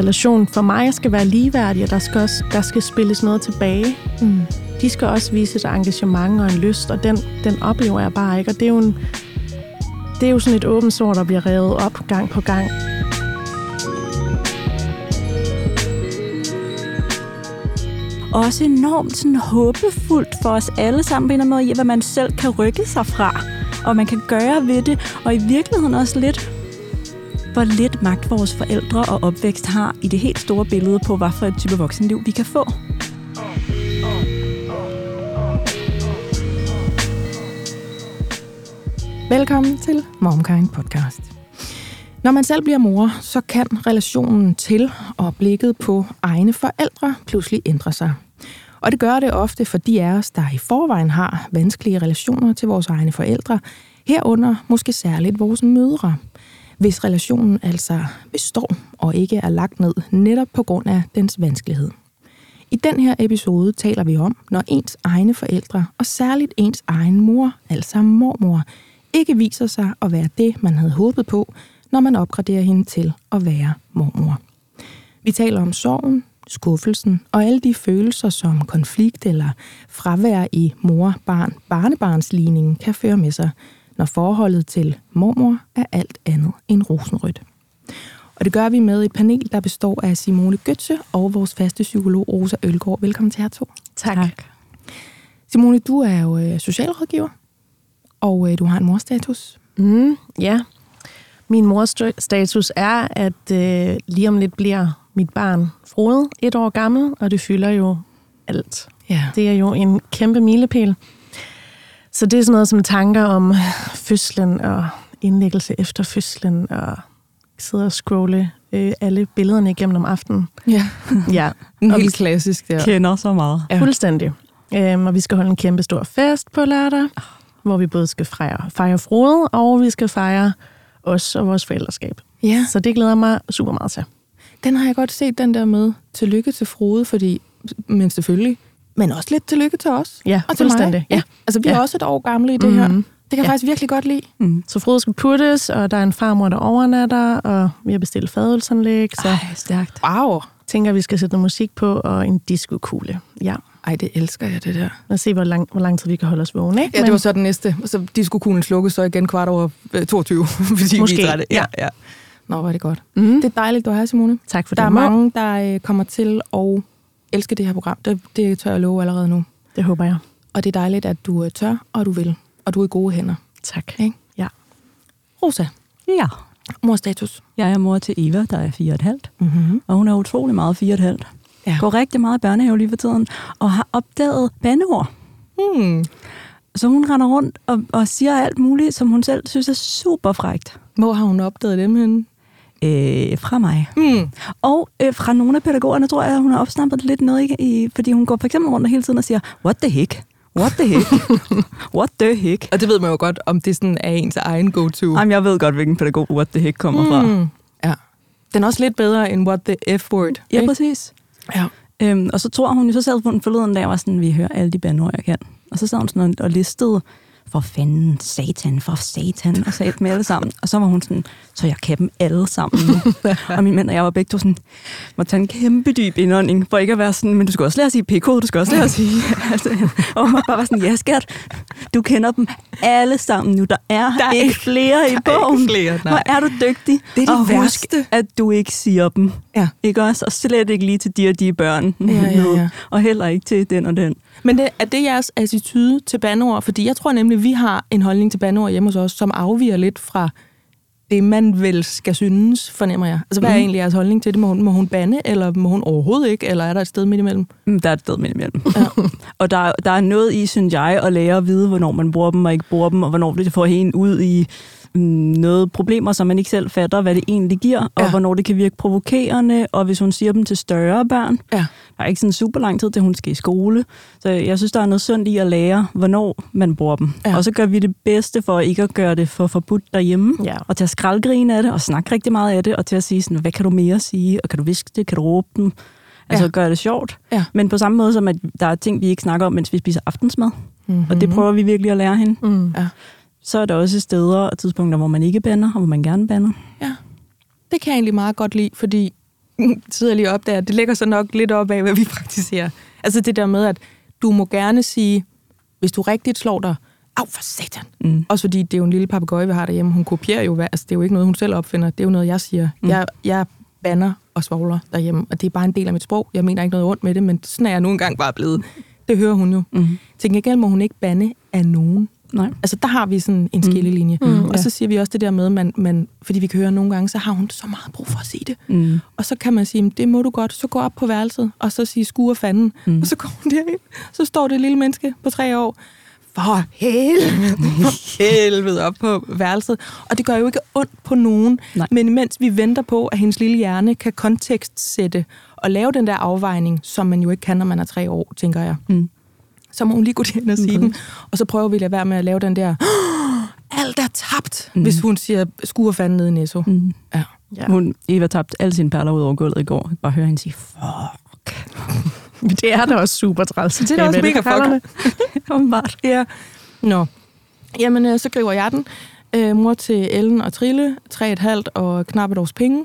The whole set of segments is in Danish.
relation for mig skal være ligeværdig, og der skal, også, der skal spilles noget tilbage. Mm. De skal også vise et engagement og en lyst, og den, den oplever jeg bare ikke. Og det er jo, en, det er jo sådan et åbent sår, der bliver revet op gang på gang. også enormt sådan håbefuldt for os alle sammen på en eller anden måde, i hvad man selv kan rykke sig fra, og man kan gøre ved det, og i virkeligheden også lidt, hvor lidt magt vores forældre og opvækst har i det helt store billede på, hvad for et type voksenliv vi kan få. Velkommen til MomKind Podcast. Når man selv bliver mor, så kan relationen til og blikket på egne forældre pludselig ændre sig. Og det gør det ofte for de af os, der i forvejen har vanskelige relationer til vores egne forældre, herunder måske særligt vores mødre, hvis relationen altså består og ikke er lagt ned netop på grund af dens vanskelighed. I den her episode taler vi om, når ens egne forældre, og særligt ens egen mor, altså mormor, ikke viser sig at være det, man havde håbet på, når man opgraderer hende til at være mormor. Vi taler om sorgen, skuffelsen og alle de følelser, som konflikt eller fravær i mor-barn-barnebarnsligningen kan føre med sig, når forholdet til mormor er alt andet end rosenrødt. Og det gør vi med et panel, der består af Simone Götze og vores faste psykolog Rosa Ølgaard. Velkommen til jer to. Tak. tak. Simone, du er jo øh, socialrådgiver, og øh, du har en morstatus. Mm, ja. Min mors status er, at øh, lige om lidt bliver mit barn Frode et år gammel, og det fylder jo alt. Ja. Det er jo en kæmpe milepæl. Så det er sådan noget som tanker om fødslen og indlæggelse efter fødslen, og sidde og scrolle øh, alle billederne igennem om aftenen. Ja, Ja, en helt klassisk der. Kender så meget. Ja. fuldstændig. Øhm, og vi skal holde en kæmpe stor fest på lørdag, hvor vi både skal fejre, fejre Frode, og vi skal fejre os og vores forældreskab. Ja, Så det glæder mig super meget til. den har jeg godt set, den der med tillykke til Frode, fordi, men selvfølgelig, men også lidt tillykke til os. Ja, Og til mig. Ja. Altså, vi er Ja. også et år gamle i det her. Mhm. Det kan jeg Ja. faktisk virkelig godt lide. Mm. Så Frode skal puttes, og der er en farmor, der overnatter, og vi har bestilt fadølsanlæg, så Ej, stærkt. Wow. tænker, vi skal sætte noget musik på, og en diskokugle. Ja, Ej, det elsker jeg, det der. lad os se, hvor lang, hvor lang tid vi kan holde os vågne. Ikke? Ja, det var så den næste. Så diskokuglen slukkes så igen kvart over øh, 22, hvis I Måske, vi er ja. ja. Nå, er det godt. mm. Det er dejligt, du er her, Simone. Tak for Der det. er mange, der øh, kommer til at elske det her program. Det, det tør jeg love allerede nu. Det håber jeg. Og det er dejligt, at du øh, tør, og du vil. Og du er i gode hænder. Tak. Ikke? Ja. Rosa, Ja. morstatus. Jeg er mor til Eva, der er fire og et halvt, Mm-hmm. og hun er utrolig meget fire og et halvt. Ja. Går rigtig meget i børnehave lige for tiden, og har opdaget bandeord. Hmm. Så hun render rundt og, og siger alt muligt, som hun selv synes er super frægt. Hvor har hun opdaget dem henne? Øh, fra mig. Hmm. Og øh, fra nogle af pædagogerne tror jeg, hun har opsnappet lidt noget, i, fordi hun går for eksempel rundt hele tiden og siger, what the heck? What the heck? what the heck? Og det ved man jo godt, om det sådan er ens egen go-to. Jamen, jeg ved godt, hvilken pædagog what the heck kommer fra. Mm. Ja. Den er også lidt bedre end what the F-word. Ja, ikke? præcis. ja. Øhm, og så tror hun, så sad hun forleden dag, og var sådan, vi hører alle de bandord, jeg kan. Og så sad hun sådan og, og listede, for fanden, satan, for satan, og sagde dem alle sammen. Og så var hun sådan, så jeg kan dem alle sammen nu. og min mand og jeg var begge to sådan, må tage en kæmpe dyb indånding, for ikke at være sådan, men du skal også lære at sige PK, du skal også lære at sige... altså, og hun bare var sådan, ja skat, du kender dem alle sammen nu, der er, Der er ikke ikke- flere i er ikke bogen. flere, nej. Hvor er du dygtig. Det er det og husk, værste. at du ikke siger dem. Ja. Ikke også? Og slet ikke lige til de og de børn. Ja, ja, ja. Og heller ikke til den og den. Men det, er det jeres attitude til bandord? Fordi jeg tror nemlig, vi har en holdning til bandord hjemme hos os, som afviger lidt fra det, man vel skal synes, fornemmer jeg. Altså, hvad er Mhm. egentlig jeres holdning til det? Må hun, må hun bande, eller må hun overhovedet ikke? Eller er der et sted midt imellem? Mm, Der er et sted midt imellem. Ja. og der, der er noget i, synes jeg, at lære at vide, hvornår man bruger dem og ikke bruger dem, og hvornår det får en ud i mm, noget problemer, som man ikke selv fatter, hvad det egentlig giver, og Ja. hvornår det kan virke provokerende, og hvis hun siger dem til større børn. Ja. Der er ikke sådan super lang tid til, hun skal i skole. Så jeg synes, der er noget sundt i at lære, hvornår man bruger dem. Ja. Og så gør vi det bedste for ikke at gøre det for forbudt derhjemme. Ja. Og til at skraldgrine af det, og snakke rigtig meget af det, og til at sige sådan, hvad kan du mere sige, og kan du viske det, kan du råbe dem? Altså Ja. ja. gøre det sjovt. Ja. Men på samme måde som, at der er ting, vi ikke snakker om, mens vi spiser aftensmad. Mm-hmm. Og det prøver vi virkelig at lære hende. Mm. Ja. Så er der også steder og tidspunkter, hvor man ikke bander, og hvor man gerne bander. Ja. Det kan jeg egentlig meget godt lide, fordi sidder lige op der, det ligger så nok lidt op af, hvad vi praktiserer. Altså det der med, at du må gerne sige, hvis du rigtigt slår dig, af for satan. Mm. Også fordi det er jo en lille papegøje, vi har derhjemme. Hun kopierer jo, altså det er jo ikke noget, hun selv opfinder. Det er jo noget, jeg siger. Mm. Jeg, jeg banner og svogler derhjemme, og det er bare en del af mit sprog. Jeg mener ikke noget ondt med det, men sådan er jeg nu engang bare blevet. Det hører hun jo. Mm. Til gengæld må hun ikke bande af nogen. Nej. Altså, der har vi sådan en skillelinje. Mm, Mm, og så siger vi også det der med, man, man, fordi vi kan høre nogle gange, så har hun så meget brug for at sige det. Mm. Og så kan man sige, "Men det må du godt, så gå op på værelset, og så sige skuer fanden. Mm. Mm. Og så går hun derind, så står det lille menneske på tre år, for helvede, for helvede op på værelset. Og det gør jo ikke ondt på nogen, Nej. men imens vi venter på, at hendes lille hjerne kan kontekstsætte og lave den der afvejning, som man jo ikke kan, når man er tre år, tænker jeg. Mm. Så må hun lige gå ind og sige Mm. dem. Og så prøver vi at lade være med at lave den der, alt er tabt, Mm. hvis hun siger, skuer fanden ned i Netto. Mm. Ja. Ja. Hun, Eva tabte alle sine perler ud over gulvet i går. Bare høre hende sige, fuck. Det er da også super træls. Det er da også mega fuck. Åbenbart. Ja. Nå. Jamen, øh, så griber jeg den. Øh, mor til Ellen og Trille, tre et halvt og knap et års penge.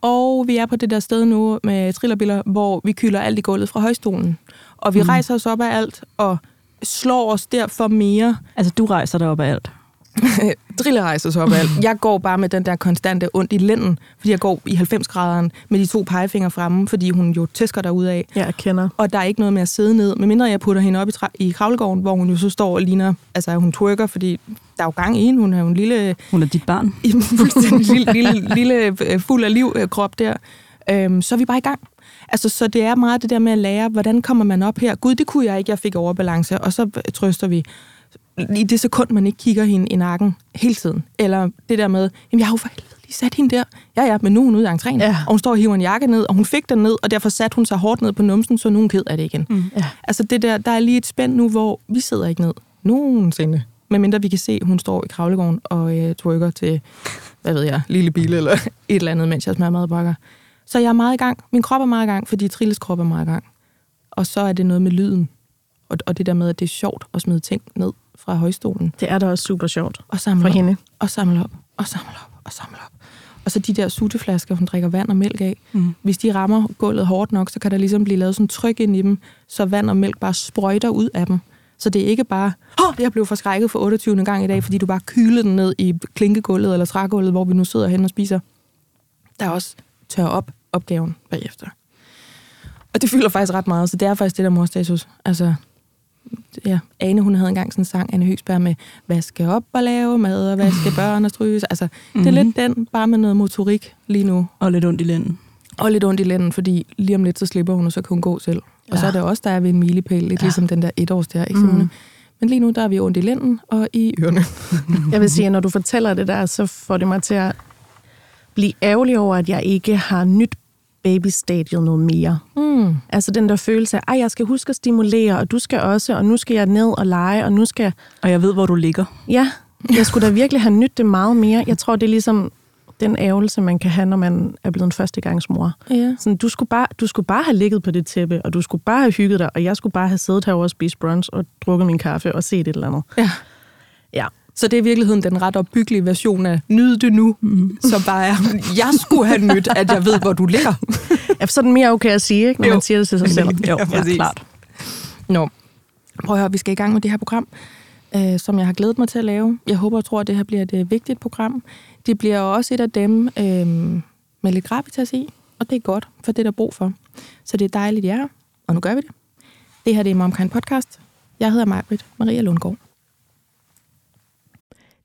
Og vi er på det der sted nu med trillerbiler, hvor vi kylder alt i gulvet fra højstolen. Og vi Mm. rejser os op af alt og slår os derfor mere. Altså, du rejser dig op af alt. Driller rejser sig op af alt. Jeg går bare med den der konstante ondt i lænden, fordi jeg går i 90 graderen med de to pegefingre fremme, fordi hun jo tæsker derud af. Ja, jeg kender. Og der er ikke noget med at sidde ned, medmindre jeg putter hende op i, i kravlegården, hvor hun jo så står og ligner, altså hun twerker, fordi der er jo gang i hende. Hun er jo en lille, Hun er dit barn. en fuldstændig lille, lille, lille øh, fuld af liv øh, krop der. Øhm, så er vi bare i gang. Altså, så det er meget det der med at lære, hvordan kommer man op her? Gud, det kunne jeg ikke, jeg fik overbalance. Og så trøster vi i det sekund, man ikke kigger hende i nakken hele tiden. Eller det der med, jamen jeg har jo for helvede lige sat hende der. Ja, ja, men nu er hun ude i entréen. Ja. Og hun står og hiver en jakke ned, og hun fik den ned, og derfor satte hun sig hårdt ned på numsen, så nu hun ked af det igen. Mm. Ja. Altså det der, der er lige et spænd nu, hvor vi sidder ikke ned. Nogensinde. Medmindre vi kan se, at hun står i kravlegården og øh, trykker til, hvad ved jeg, lille bil eller et eller andet, mens jeg smager madbakker. Så jeg er meget i gang. Min krop er meget i gang, fordi Trilles krop er meget i gang. Og så er det noget med lyden. Og, og det der med, at det er sjovt at smide ting ned fra højstolen. Det er da også super sjovt Og samle for op, hende. og samle op, og samle op, og samle op. Og så de der sutteflasker, hun drikker vand og mælk af. Mm. Hvis de rammer gulvet hårdt nok, så kan der ligesom blive lavet sådan tryk ind i dem, så vand og mælk bare sprøjter ud af dem. Så det er ikke bare, åh, jeg blev forskrækket for 28. gang i dag, fordi du bare kylede den ned i klinkegulvet eller trægulvet, hvor vi nu sidder hen og spiser. Der er også tør op opgaven bagefter. Og det fylder faktisk ret meget, så det er faktisk det der morstatus. Altså, ja, Ane, hun havde engang sådan en sang, Anne Høgsberg, med, hvad skal op og lave mad, og hvad skal børn og stryges. Altså, mm-hmm. det er lidt den, bare med noget motorik lige nu. Og lidt ondt i lænden. Og lidt ondt i lænden, fordi lige om lidt, så slipper hun, og så kan hun gå selv. Ja. Og så er det også, der er ved en milepæl, lidt ja. ligesom den der etårs der, ikke? Mhm. Men lige nu, der er vi ondt i lænden og i ørerne. Jeg vil sige, at når du fortæller det der, så får det mig til at blive ærgerlig over, at jeg ikke har nyt babystadiet noget mere. Mm. Altså den der følelse af, at jeg skal huske at stimulere, og du skal også, og nu skal jeg ned og lege, og nu skal jeg... Og jeg ved, hvor du ligger. Ja, jeg skulle da virkelig have nyt det meget mere. Jeg tror, det er ligesom den ærgelse, man kan have, når man er blevet en førstegangsmor. Ja. Sådan, du, skulle bare, du skulle bare have ligget på det tæppe, og du skulle bare have hygget dig, og jeg skulle bare have siddet herovre og spist brunch og drukket min kaffe og set et eller andet. ja. Ja, Så det er i virkeligheden den ret opbyggelige version af nyd det nu, mm. som bare er, jeg skulle have nyt, at jeg ved, hvor du ligger. ja så det mere okay at sige, ikke, når Jo. man siger det til sig selv. Jo, Ja, ja, præcis. klart. Nå, prøv at høre, vi skal i gang med det her program, øh, som jeg har glædet mig til at lave. Jeg håber og tror, at det her bliver et øh, vigtigt program. Det bliver også et af dem øh, med lidt gravitas i, og det er godt, for det er der brug for. Så det er dejligt, jeg er her, og nu gør vi det. Det her det er Momkind Podcast. Jeg hedder Majbrit Maria Lundgaard.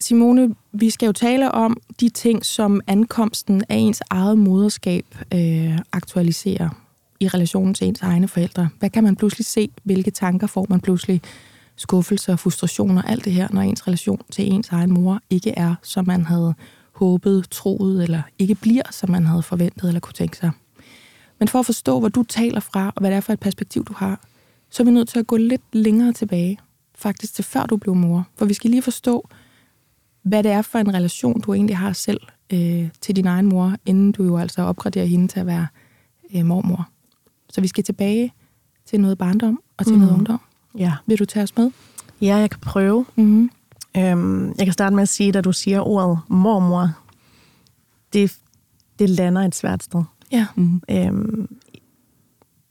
Simone, vi skal jo tale om de ting, som ankomsten af ens eget moderskab øh, aktualiserer i relationen til ens egne forældre. Hvad kan man pludselig se? Hvilke tanker får man pludselig? Skuffelser, frustrationer, alt det her, når ens relation til ens egen mor ikke er, som man havde håbet, troet, eller ikke bliver, som man havde forventet eller kunne tænke sig. Men for at forstå, hvor du taler fra, og hvad det er for et perspektiv, du har, så er vi nødt til at gå lidt længere tilbage, faktisk til før du blev mor. For vi skal lige forstå, hvad det er for en relation, du egentlig har selv øh, til din egen mor, inden du jo altså opgraderer hende til at være øh, mormor. Så vi skal tilbage til noget barndom og til mm. noget ungdom. Ja. Vil du tage os med? Ja, jeg kan prøve. Mm-hmm. Øhm, jeg kan starte med at sige, at du siger ordet mormor, det, det lander et svært sted. Ja. Mm. Øhm,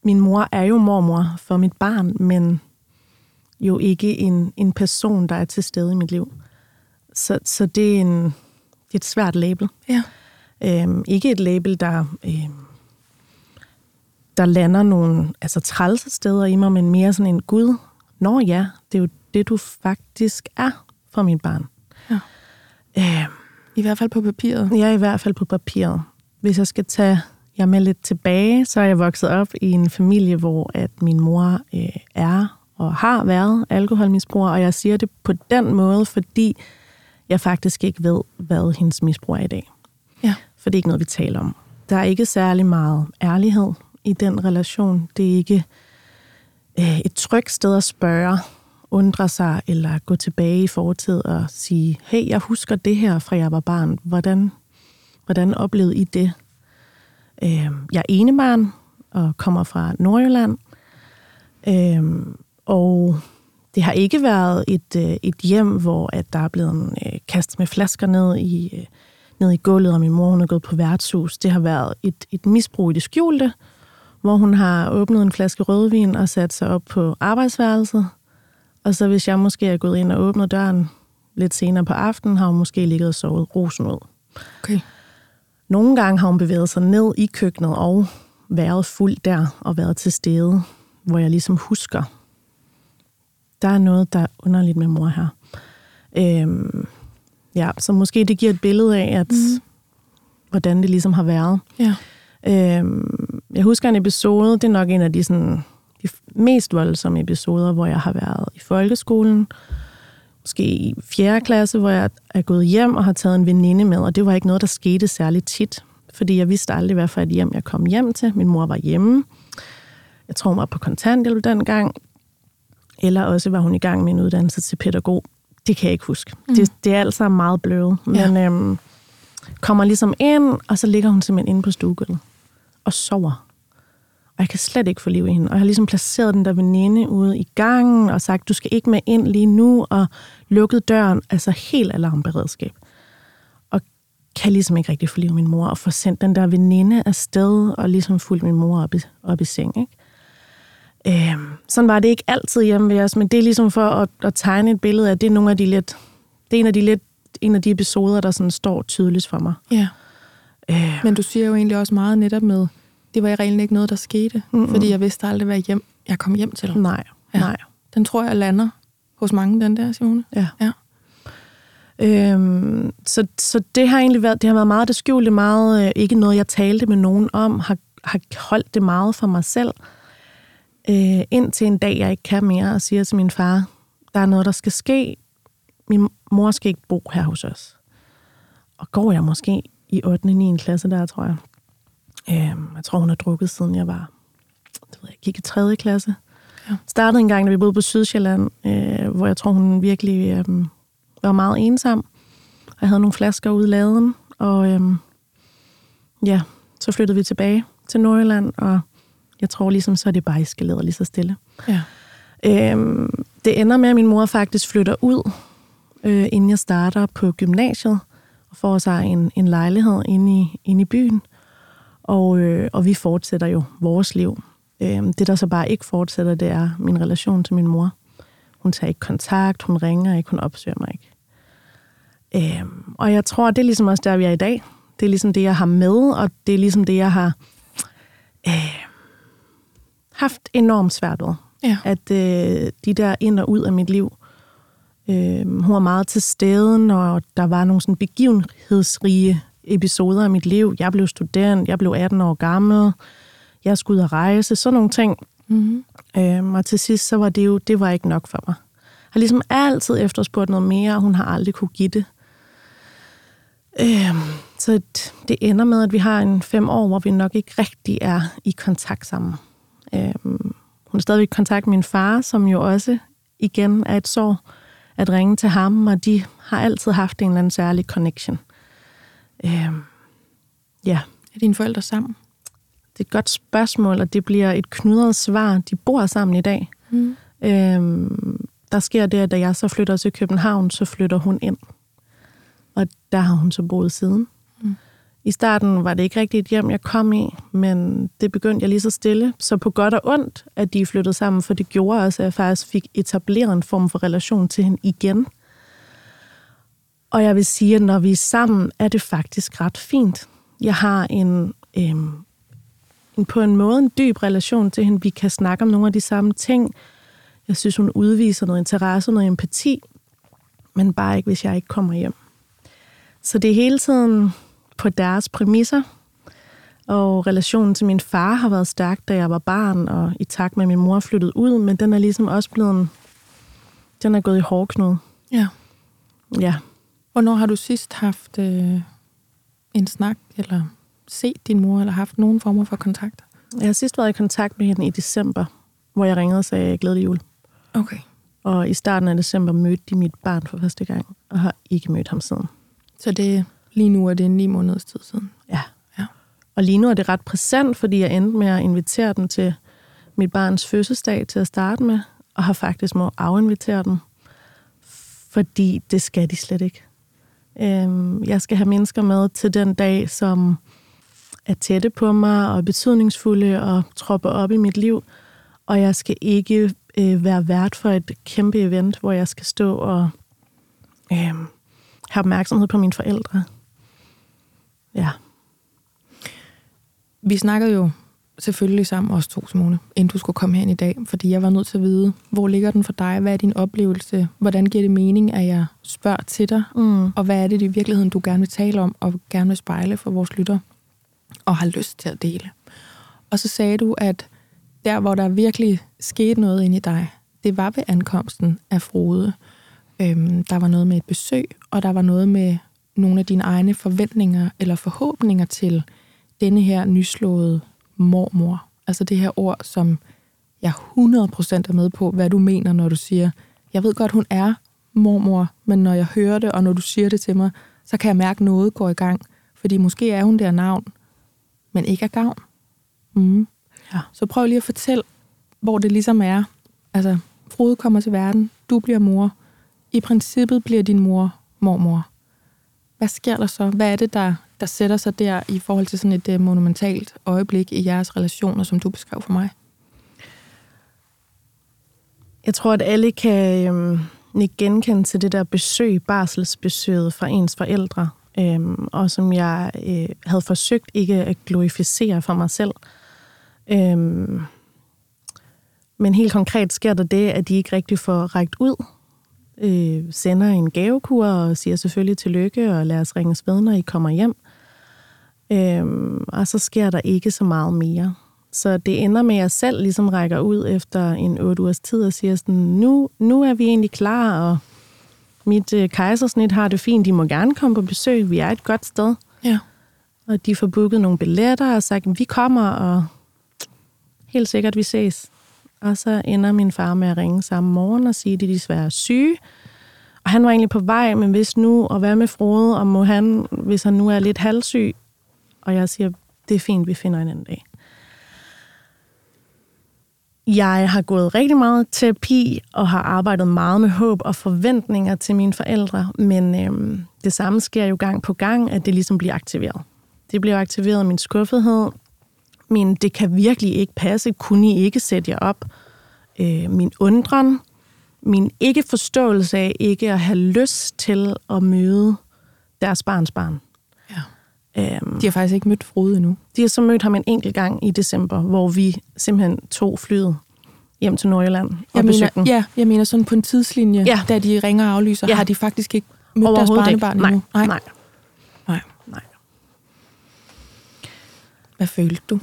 min mor er jo mormor for mit barn, men jo ikke en, en person, der er til stede i mit liv. Så, så det, er en, det er et svært label. Ja. Øhm, ikke et label, der, øhm, der lander nogle altså, trælse steder i mig, men mere sådan en gud. Nå ja, det er jo det, du faktisk er for mit barn. Ja. Øhm, I hvert fald på papiret. er i hvert fald på papiret. Hvis jeg skal tage jer med lidt tilbage, så er jeg vokset op i en familie, hvor at min mor øh, er og har været alkoholmisbruger, og jeg siger det på den måde, fordi jeg faktisk ikke ved, hvad hendes misbrug er i dag. Ja. For det er ikke noget, vi taler om. Der er ikke særlig meget ærlighed i den relation. Det er ikke øh, et trygt sted at spørge, undre sig eller gå tilbage i fortid og sige, hey, jeg husker det her fra jeg var barn. Hvordan, hvordan oplevede I det? Øh, jeg er enebarn og kommer fra Nordjylland. Øh, og det har ikke været et, øh, et hjem, hvor at der er blevet øh, kastet med flasker ned i, øh, ned i gulvet, og min mor hun er gået på værtshus. Det har været et, et misbrug i det skjulte, hvor hun har åbnet en flaske rødvin og sat sig op på arbejdsværelset. Og så hvis jeg måske er gået ind og åbnet døren lidt senere på aftenen, har hun måske ligget og sovet rosen ud. Okay. Nogle gange har hun bevæget sig ned i køkkenet og været fuld der og været til stede, hvor jeg ligesom husker, der er noget, der er underligt med mor her. Øhm, ja, så måske det giver et billede af, at mm. hvordan det ligesom har været. Ja. Øhm, jeg husker en episode, det er nok en af de, sådan, de mest voldsomme episoder, hvor jeg har været i folkeskolen, måske i 4. klasse, hvor jeg er gået hjem og har taget en veninde med, og det var ikke noget, der skete særlig tit, fordi jeg vidste aldrig, hvad for et hjem jeg kom hjem til. Min mor var hjemme. Jeg tror, hun var på kontanthjælp dengang. Eller også var hun i gang med en uddannelse til pædagog. Det kan jeg ikke huske. Mm. Det, det er altså meget bløvet. Ja. Men øhm, kommer ligesom ind, og så ligger hun simpelthen inde på stuegulvet og sover. Og jeg kan slet ikke få liv i hende. Og jeg har ligesom placeret den der veninde ude i gangen og sagt, du skal ikke med ind lige nu, og lukket døren. Altså helt alarmberedskab. Og kan ligesom ikke rigtig få liv i min mor, og få sendt den der veninde afsted, og ligesom fulgt min mor op i, op i seng. Ikke? Øhm, sådan var det ikke altid hjemme ved os, men det er ligesom for at, at tegne et billede af, det er nogle af de lidt, det er en af de lidt, en af de episoder, der sådan står tydeligt for mig. Ja. Øh, Men du siger jo egentlig også meget netop med, det var i reglen ikke noget, der skete, Mm-mm. fordi jeg vidste aldrig, hvad hjem jeg kom hjem til. nej, Ja. nej. Den tror jeg lander hos mange, den der, Simone. Ja. Ja. Øhm, så, så det har egentlig været, det har været meget det skjulte, meget øh, ikke noget, jeg talte med nogen om, har, har holdt det meget for mig selv, øh, indtil en dag, jeg ikke kan mere, og siger til min far, der er noget, der skal ske. Min mor skal ikke bo her hos os. Og går jeg måske i 8. og 9. klasse der, tror jeg. Øhm, jeg tror, hun har drukket, siden jeg var, det ved jeg, gik i 3. klasse. Ja. Startede en gang, da vi boede på Sydsjælland, øh, hvor jeg tror, hun virkelig øh, var meget ensom. Og jeg havde nogle flasker ude i laden, og øhm, ja, så flyttede vi tilbage til Nordjylland, og jeg tror ligesom, så er det bare eskaleret lige så stille. Ja. Øhm, det ender med, at min mor faktisk flytter ud, øh, inden jeg starter på gymnasiet, og får sig en, en lejlighed inde i, inde i byen. Og, øh, og vi fortsætter jo vores liv. Øhm, det, der så bare ikke fortsætter, det er min relation til min mor. Hun tager ikke kontakt, hun ringer ikke, hun opsøger mig ikke. Øhm, og jeg tror, det er ligesom også der, vi er i dag. Det er ligesom det, jeg har med, og det er ligesom det, jeg har øh, haft enormt svært ved. Ja. At øh, de der ind og ud af mit liv, øh, hun var meget til stede, når der var nogle sådan begivenhedsrige episoder af mit liv. Jeg blev student, jeg blev 18 år gammel, jeg skulle ud og rejse, sådan nogle ting. Mm-hmm. Øhm, og til sidst, så var det jo, det var ikke nok for mig. Jeg har ligesom altid efterspurgt noget mere, og hun har aldrig kunne give det. Øhm, så det ender med, at vi har en fem år, hvor vi nok ikke rigtig er i kontakt sammen. Øhm, hun er stadigvæk i kontakt med min far, som jo også igen er et sår at ringe til ham, og de har altid haft en eller anden særlig connection. Øhm, ja. Er dine forældre sammen? Det er et godt spørgsmål, og det bliver et knudret svar. De bor sammen i dag. Mm. Øhm, der sker det, at da jeg så flytter til København, så flytter hun ind. Og der har hun så boet siden. Mm. I starten var det ikke rigtigt et hjem, jeg kom i, men det begyndte jeg lige så stille. Så på godt og ondt, at de flyttede sammen, for det gjorde også, at jeg faktisk fik etableret en form for relation til hende igen. Og jeg vil sige, at når vi er sammen, er det faktisk ret fint. Jeg har en, øhm, en på en måde en dyb relation til hende. Vi kan snakke om nogle af de samme ting. Jeg synes, hun udviser noget interesse, noget empati, men bare ikke, hvis jeg ikke kommer hjem. Så det er hele tiden på deres præmisser, og relationen til min far har været stærk, da jeg var barn, og i takt med, at min mor flyttede ud, men den er ligesom også blevet, den er gået i hårdknud. Ja. Ja, Hvornår har du sidst haft øh, en snak, eller set din mor, eller haft nogen former for kontakt? jeg har sidst været i kontakt med hende i december, hvor jeg ringede og sagde glædelig jul. Okay. Og i starten af december mødte de mit barn for første gang, og har ikke mødt ham siden. Så det lige nu er det ni måneders tid siden. Ja. Ja. Og lige nu er det ret præsent, fordi jeg endte med at invitere dem til mit barns fødselsdag til at starte med, og har faktisk må afinvitere dem, fordi det skal de slet ikke. Øhm, jeg skal have mennesker med til den dag, som er tætte på mig og betydningsfulde og tropper op i mit liv, og jeg skal ikke øh, være vært for et kæmpe event, hvor jeg skal stå og øh, have opmærksomhed på mine forældre. Ja. Vi snakkede jo selvfølgelig sammen, os to, Simone, inden du skulle komme herind i dag, fordi jeg var nødt til at vide, hvor ligger den for dig? Hvad er din oplevelse? Hvordan giver det mening, at jeg spørger til dig? Mm. Og hvad er det i virkeligheden, du gerne vil tale om, og gerne vil spejle for vores lytter, og har lyst til at dele? Og så sagde du, at der, hvor der virkelig skete noget inde i dig, det var ved ankomsten af Frode. Øhm, der var noget med et besøg, og der var noget med nogle af dine egne forventninger eller forhåbninger til denne her nyslåede mormor. Altså det her ord, som jeg 100% er med på, hvad du mener, når du siger, jeg ved godt, hun er mormor, men når jeg hører det, og når du siger det til mig, så kan jeg mærke, at noget går i gang. Fordi måske er hun der navn, men ikke er gavn. Mm. Ja. Så prøv lige at fortælle, hvor det ligesom er. Altså, Frode kommer til verden, du bliver mor. I princippet bliver din mor mormor. Hvad sker der så? Hvad er det, der, der sætter sig der i forhold til sådan et uh, monumentalt øjeblik i jeres relationer, som du beskrev for mig? Jeg tror, at alle kan øhm, ikke genkende til det der besøg, barselsbesøget fra ens forældre, øhm, og som jeg øh, havde forsøgt ikke at glorificere for mig selv. Øhm, men helt konkret sker der det, at de ikke rigtig får rækket ud, øh, sender en gavekur og siger selvfølgelig tillykke, og lad os ringe ved, når I kommer hjem. Øhm, og så sker der ikke så meget mere. Så det ender med, at jeg selv ligesom rækker ud efter en otte ugers tid og siger sådan, nu, nu er vi egentlig klar, og mit øh, kejsersnit har det fint, de må gerne komme på besøg, vi er et godt sted. Ja. Og de får booket nogle billetter og sagt, vi kommer, og helt sikkert, vi ses. Og så ender min far med at ringe samme morgen og sige, at de desværre er syge. Og han var egentlig på vej, men hvis nu, og hvad med Frode, og må han, hvis han nu er lidt halvsyg? Og jeg siger, det er fint, vi finder en anden dag. Jeg har gået rigtig meget terapi og har arbejdet meget med håb og forventninger til mine forældre, men øhm, det samme sker jo gang på gang, at det ligesom bliver aktiveret. Det bliver aktiveret min skuffethed, min det kan virkelig ikke passe, kunne I ikke sætte jer op, øh, min undren, min ikke forståelse af ikke at have lyst til at møde deres barns barn. Ja. Øhm, De har faktisk ikke mødt Frode endnu. de har så mødt ham en enkelt gang i december, hvor vi simpelthen tog flyet hjem til Nordjylland og Jeg besøgte mener, ja, jeg mener sådan på en tidslinje, Ja. da de ringer og aflyser, Ja. har de faktisk ikke mødt deres ikke. barnebarn Nej, endnu. nej, nej, nej. nej. Hvad følte du?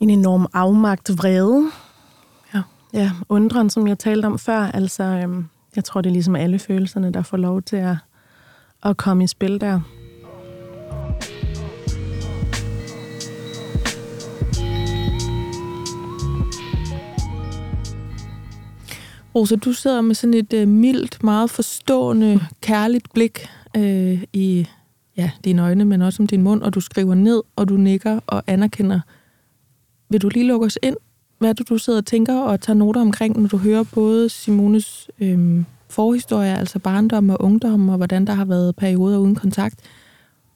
En enorm afmagt vrede. Ja. Ja, undren, som jeg talte om før. Altså, øhm, jeg tror, det er ligesom alle følelserne, der får lov til at, at komme i spil der. Rosa, du sidder med sådan et øh, mildt, meget forstående, kærligt blik øh, i ja, dine øjne, men også om din mund, og du skriver ned, og du nikker og anerkender. Vil du lige lukke os ind? Hvad er det, du sidder og tænker og tager noter omkring, når du hører både Simones øhm, forhistorie, altså barndom og ungdom, og hvordan der har været perioder uden kontakt,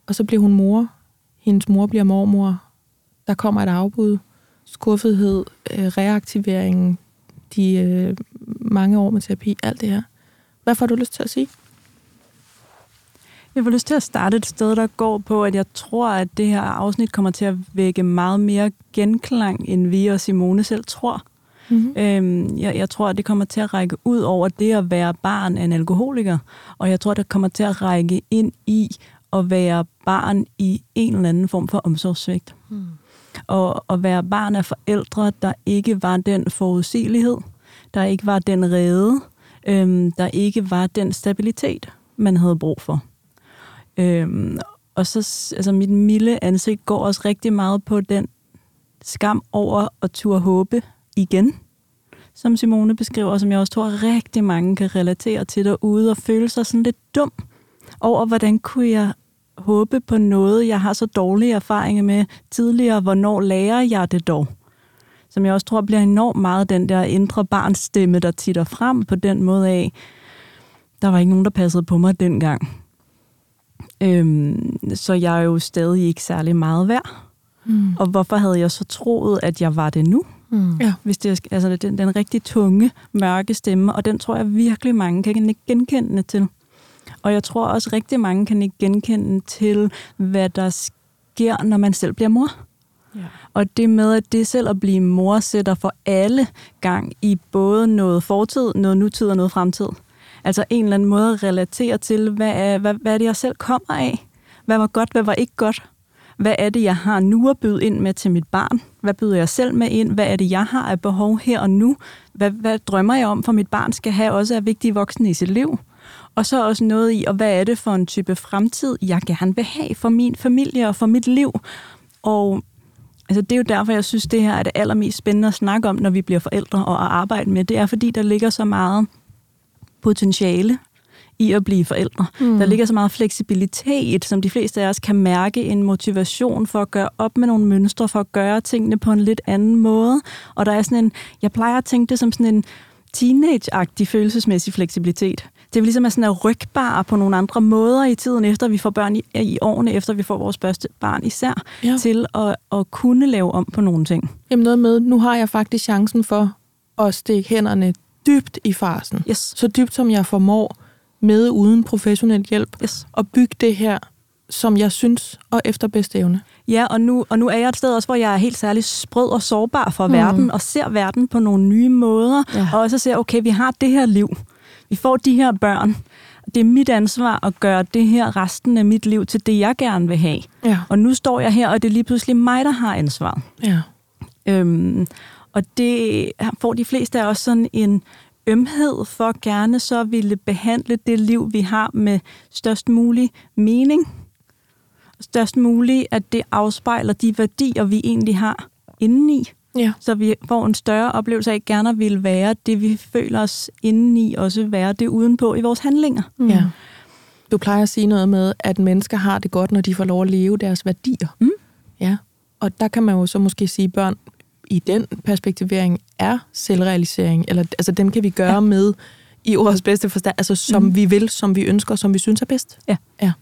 og så bliver hun mor. Hendes mor bliver mormor. Der kommer et afbud, skuffethed, øh, reaktivering, de øh, mange år med terapi, alt det her. Hvad får du lyst til at sige? Jeg får lyst til at starte et sted, der går på, at jeg tror, at det her afsnit kommer til at vække meget mere genklang, end vi og Simone selv tror. Mm-hmm. Øhm, jeg, jeg tror, at det kommer til at række ud over det at være barn af en alkoholiker, og jeg tror, det kommer til at række ind i at være barn i en eller anden form for omsorgssvigt. Hmm. Og at være barn af forældre, der ikke var den forudsigelighed, der ikke var den rede, øhm, der ikke var den stabilitet, man havde brug for. Øhm, og så, altså mit milde ansigt går også rigtig meget på den skam over at turde håbe igen, som Simone beskriver, og som jeg også tror rigtig mange kan relatere til derude, og føle sig sådan lidt dum over, hvordan kunne jeg håbe på noget, jeg har så dårlige erfaringer med tidligere, hvornår lærer jeg det dog? Som jeg også tror bliver enormt meget den der indre barns stemme, der titter frem på den måde af, der var ikke nogen, der passede på mig dengang. Øhm, så jeg er jo stadig ikke særlig meget værd. Mm. Og hvorfor havde jeg så troet, at jeg var det nu? Mm. Ja. Hvis det er altså, den, den rigtig tunge, mørke stemme, og den tror jeg virkelig mange kan ikke genkende til. Og jeg tror også rigtig mange kan ikke genkende til, hvad der sker, når man selv bliver mor. Ja. Og det med, at det selv at blive mor sætter for alle gang i både noget fortid, noget nutid og noget fremtid. Altså en eller anden måde at relatere til, hvad er, hvad, hvad er det, jeg selv kommer af? Hvad var godt, hvad var ikke godt? Hvad er det, jeg har nu at byde ind med til mit barn? Hvad byder jeg selv med ind? Hvad er det, jeg har af behov her og nu? Hvad, hvad drømmer jeg om, for mit barn skal have også af vigtige voksne i sit liv? Og så også noget i, og hvad er det for en type fremtid, jeg gerne vil have for min familie og for mit liv? Og altså, det er jo derfor, jeg synes, det her er det allermest spændende at snakke om, når vi bliver forældre og at arbejde med. Det er, fordi der ligger så meget potentiale i at blive forældre. Mm. Der ligger så meget fleksibilitet, som de fleste af os kan mærke en motivation for at gøre op med nogle mønstre, for at gøre tingene på en lidt anden måde. Og der er sådan en, jeg plejer at tænke det som sådan en teenage-agtig følelsesmæssig fleksibilitet. Det er ligesom at sådan at rygbar på nogle andre måder i tiden, efter vi får børn i, i årene, efter vi får vores første barn især, Ja. til at, at kunne lave om på nogle ting. Jamen noget med, nu har jeg faktisk chancen for at stikke hænderne dybt i farsen. Yes. Så dybt som jeg formår, med uden professionel hjælp, yes. og bygge det her, som jeg synes, og efter bedste evne. Ja, og nu, og nu er jeg et sted også, hvor jeg er helt særlig sprød og sårbar for Mm. verden, og ser verden på nogle nye måder, Ja. og også ser, okay, vi har det her liv. Vi får de her børn. Det er mit ansvar at gøre det her resten af mit liv til det, jeg gerne vil have. Ja. Og nu står jeg her, og det er lige pludselig mig, der har ansvaret. ja. Øhm, og det får de fleste af os sådan en ømhed for gerne så ville behandle det liv, vi har med størst mulig mening. Størst muligt, at det afspejler de værdier, vi egentlig har indeni. Ja. Så vi får en større oplevelse af, at gerne vil være det, vi føler os indeni, også være det udenpå i vores handlinger. Mm. ja. Du plejer at sige noget med, at mennesker har det godt, når de får lov at leve deres værdier. Mm. Ja. Og der kan man jo så måske sige, at børn i den perspektivering er selvrealisering, eller altså den kan vi gøre ja. med i ordets bedste forstand, altså som mm. vi vil, som vi ønsker, som vi synes er bedst. Ja. ja.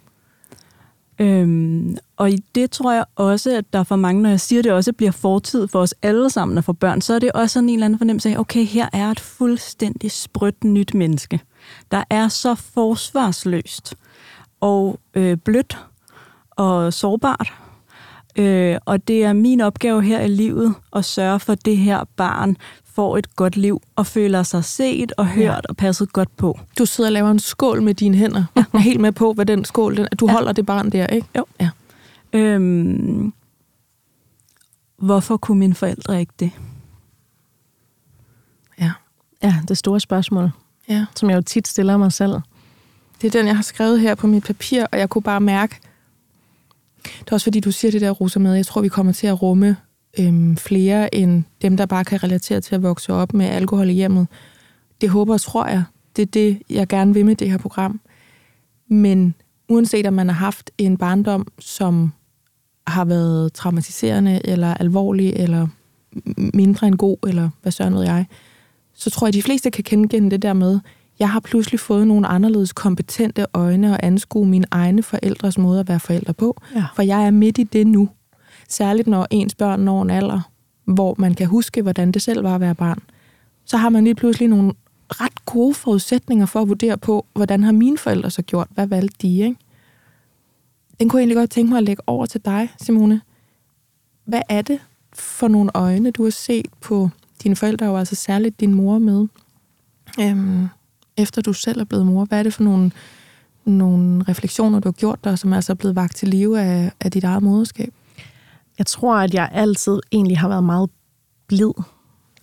Øhm, og i det tror jeg også, at der for mange, når jeg siger det også bliver fortid for os alle sammen at få børn, så er det også sådan en eller anden fornemmelse af, okay, her er et fuldstændig sprødt nyt menneske, der er så forsvarsløst og øh, blødt og sårbart. Øh, og det er min opgave her i livet at sørge for, at det her barn får et godt liv og føler sig set og hørt ja. og passet godt på. Du sidder og laver en skål med dine hænder. Ja. Jeg er helt med på, hvad den skål... Den, du ja. holder det barn der, ikke? Jo. Ja. Øhm, hvorfor kunne mine forældre ikke det? Ja. Ja, det store spørgsmål, ja. som jeg jo tit stiller mig selv. Det er den, jeg har skrevet her på mit papir, og jeg kunne bare mærke... Det er også fordi, du siger det der, Rosa, med, jeg tror, vi kommer til at rumme øhm, flere end dem, der bare kan relatere til at vokse op med alkohol i hjemmet. Det håber og tror jeg. Det er det, jeg gerne vil med det her program. Men uanset om man har haft en barndom, som har været traumatiserende, eller alvorlig, eller mindre end god, eller hvad søren ved jeg, så tror jeg, at de fleste kan kende det der med, jeg har pludselig fået nogle anderledes kompetente øjne og anskue mine egne forældres måde at være forældre på, ja. for jeg er midt i det nu. Særligt når ens børn når en alder, hvor man kan huske, hvordan det selv var at være barn. Så har man lige pludselig nogle ret gode forudsætninger for at vurdere på, hvordan har mine forældre så gjort? Hvad valgte de, ikke? Den kunne jeg egentlig godt tænke mig at lægge over til dig, Simone. Hvad er det for nogle øjne, du har set på dine forældre, og altså særligt din mor med, øhm, efter du selv er blevet mor? Hvad er det for nogle, nogle refleksioner, du har gjort dig, som altså er blevet vagt til live af, af dit eget moderskab? Jeg tror, at jeg altid egentlig har været meget blid.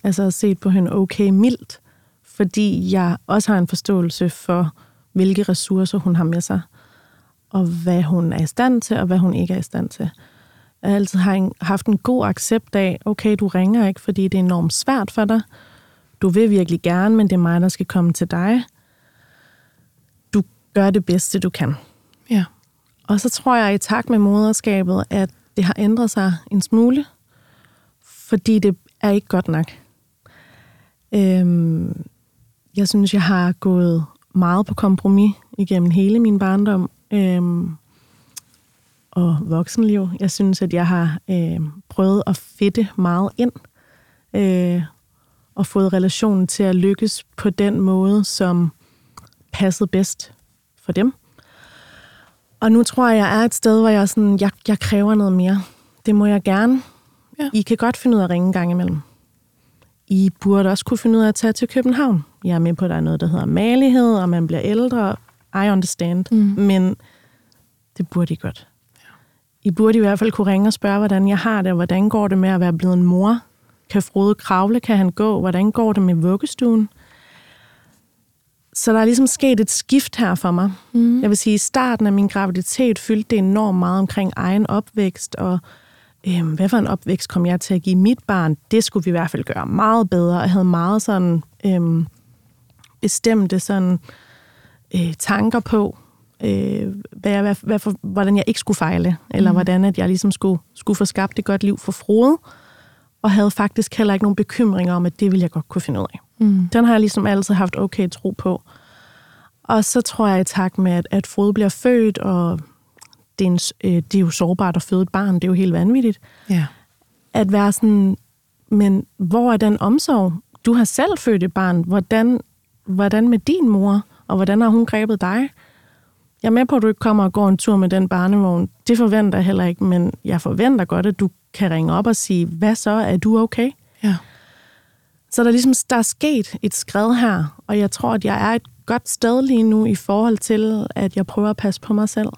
Altså set på hende okay mildt, fordi jeg også har en forståelse for, hvilke ressourcer hun har med sig, og hvad hun er i stand til, og hvad hun ikke er i stand til. Jeg har altid haft en god accept af, okay, du ringer ikke, fordi det er enormt svært for dig. Du vil virkelig gerne, men det er mig, der skal komme til dig. Du gør det bedste, du kan. Ja. Og så tror jeg i takt med moderskabet, at det har ændret sig en smule, fordi det er ikke godt nok. Øhm, jeg synes, jeg har gået meget på kompromis igennem hele min barndom øhm, og voksenliv. Jeg synes, at jeg har øh, prøvet at fedte meget ind øh, og fået relationen til at lykkes på den måde, som passede bedst for dem. Og nu tror jeg, jeg er et sted, hvor jeg, sådan, jeg, jeg kræver noget mere. Det må jeg gerne. Ja. I kan godt finde ud af at ringe en gang imellem. I burde også kunne finde ud af at tage til København. Jeg er med på, at der er noget, der hedder malighed, og man bliver ældre. I understand. Mm. Men det burde I godt. Ja. I burde i hvert fald kunne ringe og spørge, hvordan jeg har det, og hvordan går det med at være blevet en mor? Kan Frode kravle? Kan han gå? Hvordan går det med vuggestuen? Så der er ligesom sket et skift her for mig. Mm. Jeg vil sige, at i starten af min graviditet fyldte det enormt meget omkring egen opvækst, og øhm, hvad for en opvækst kom jeg til at give mit barn? Det skulle vi i hvert fald gøre meget bedre, og jeg havde meget sådan øhm, bestemte sådan, øh, tanker på, øh, hvad jeg, hvad, hvad for, hvordan jeg ikke skulle fejle, eller mm. hvordan at jeg ligesom skulle, skulle få skabt et godt liv for Frode, og havde faktisk heller ikke nogen bekymringer om, at det ville jeg godt kunne finde ud af. Mm. Den har jeg ligesom altid haft okay tro på. Og så tror jeg i takt med, at, at Frode bliver født, og det er, en, øh, det er jo sårbart at føde et barn, det er jo helt vanvittigt. Ja. At være sådan, men hvor er den omsorg? Du har selv født et barn. Hvordan, hvordan med din mor? Og hvordan har hun grebet dig? Jeg er med på, at du ikke kommer og går en tur med den barnevogn. Det forventer jeg heller ikke, men jeg forventer godt, at du kan ringe op og sige, hvad så? Er du okay? Ja. Så der er ligesom der er sket et skred her, og jeg tror, at jeg er et godt sted lige nu i forhold til, at jeg prøver at passe på mig selv.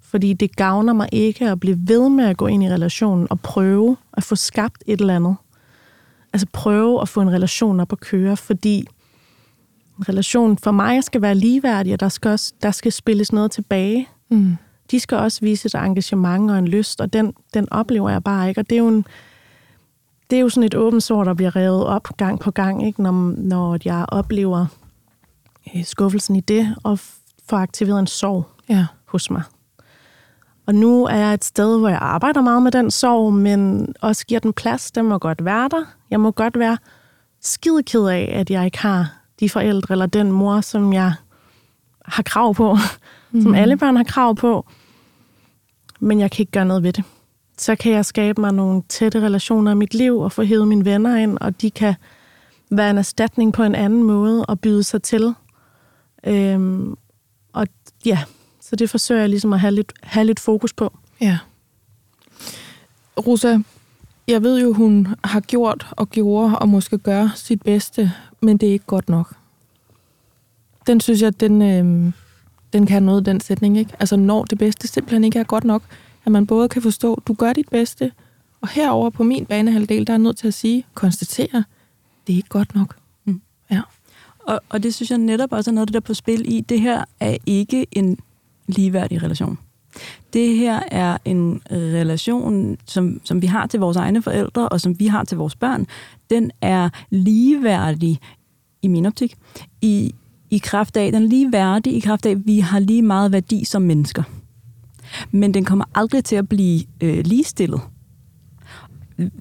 Fordi det gavner mig ikke at blive ved med at gå ind i relationen og prøve at få skabt et eller andet. Altså prøve at få en relation op at køre, fordi relation for mig skal være ligeværdig, og der skal, også, der skal spilles noget tilbage. Mm. De skal også vise et engagement og en lyst, og den, den oplever jeg bare ikke. Og det er jo en, det er jo sådan et åbent sår, der bliver revet op gang på gang, ikke? Når, når jeg oplever øh, skuffelsen i det, og får aktiveret en sorg ja. hos mig. Og nu er jeg et sted, hvor jeg arbejder meget med den sorg, men også giver den plads. Den må godt være der. Jeg må godt være skide ked af, at jeg ikke har de forældre eller den mor, som jeg har krav på, mm. som alle børn har krav på. men jeg kan ikke gøre noget ved det. Så kan jeg skabe mig nogle tætte relationer i mit liv og få hævet mine venner ind, og de kan være en erstatning på en anden måde og byde sig til. Øhm, og ja, så det forsøger jeg ligesom at have lidt, have lidt fokus på. Ja. Rosa, jeg ved jo, hun har gjort og gjorde og måske gør sit bedste, men det er ikke godt nok. Den synes jeg, den, øh, den kan noget, den sætning, ikke? Altså, når det bedste simpelthen ikke er godt nok, at man både kan forstå, du gør dit bedste, og herover på min banehalvdel, der er nødt til at sige, konstatere, det er ikke godt nok. Mm. Ja. Og, og det synes jeg netop også er noget, der er på spil i. Det her er ikke en ligeværdig relation. Det her er en relation, som, som vi har til vores egne forældre, og som vi har til vores børn. Den er ligeværdig, i min optik, i, i kraft af, den er ligeværdig i kraft af, at vi har lige meget værdi som mennesker. Men den kommer aldrig til at blive øh, ligestillet.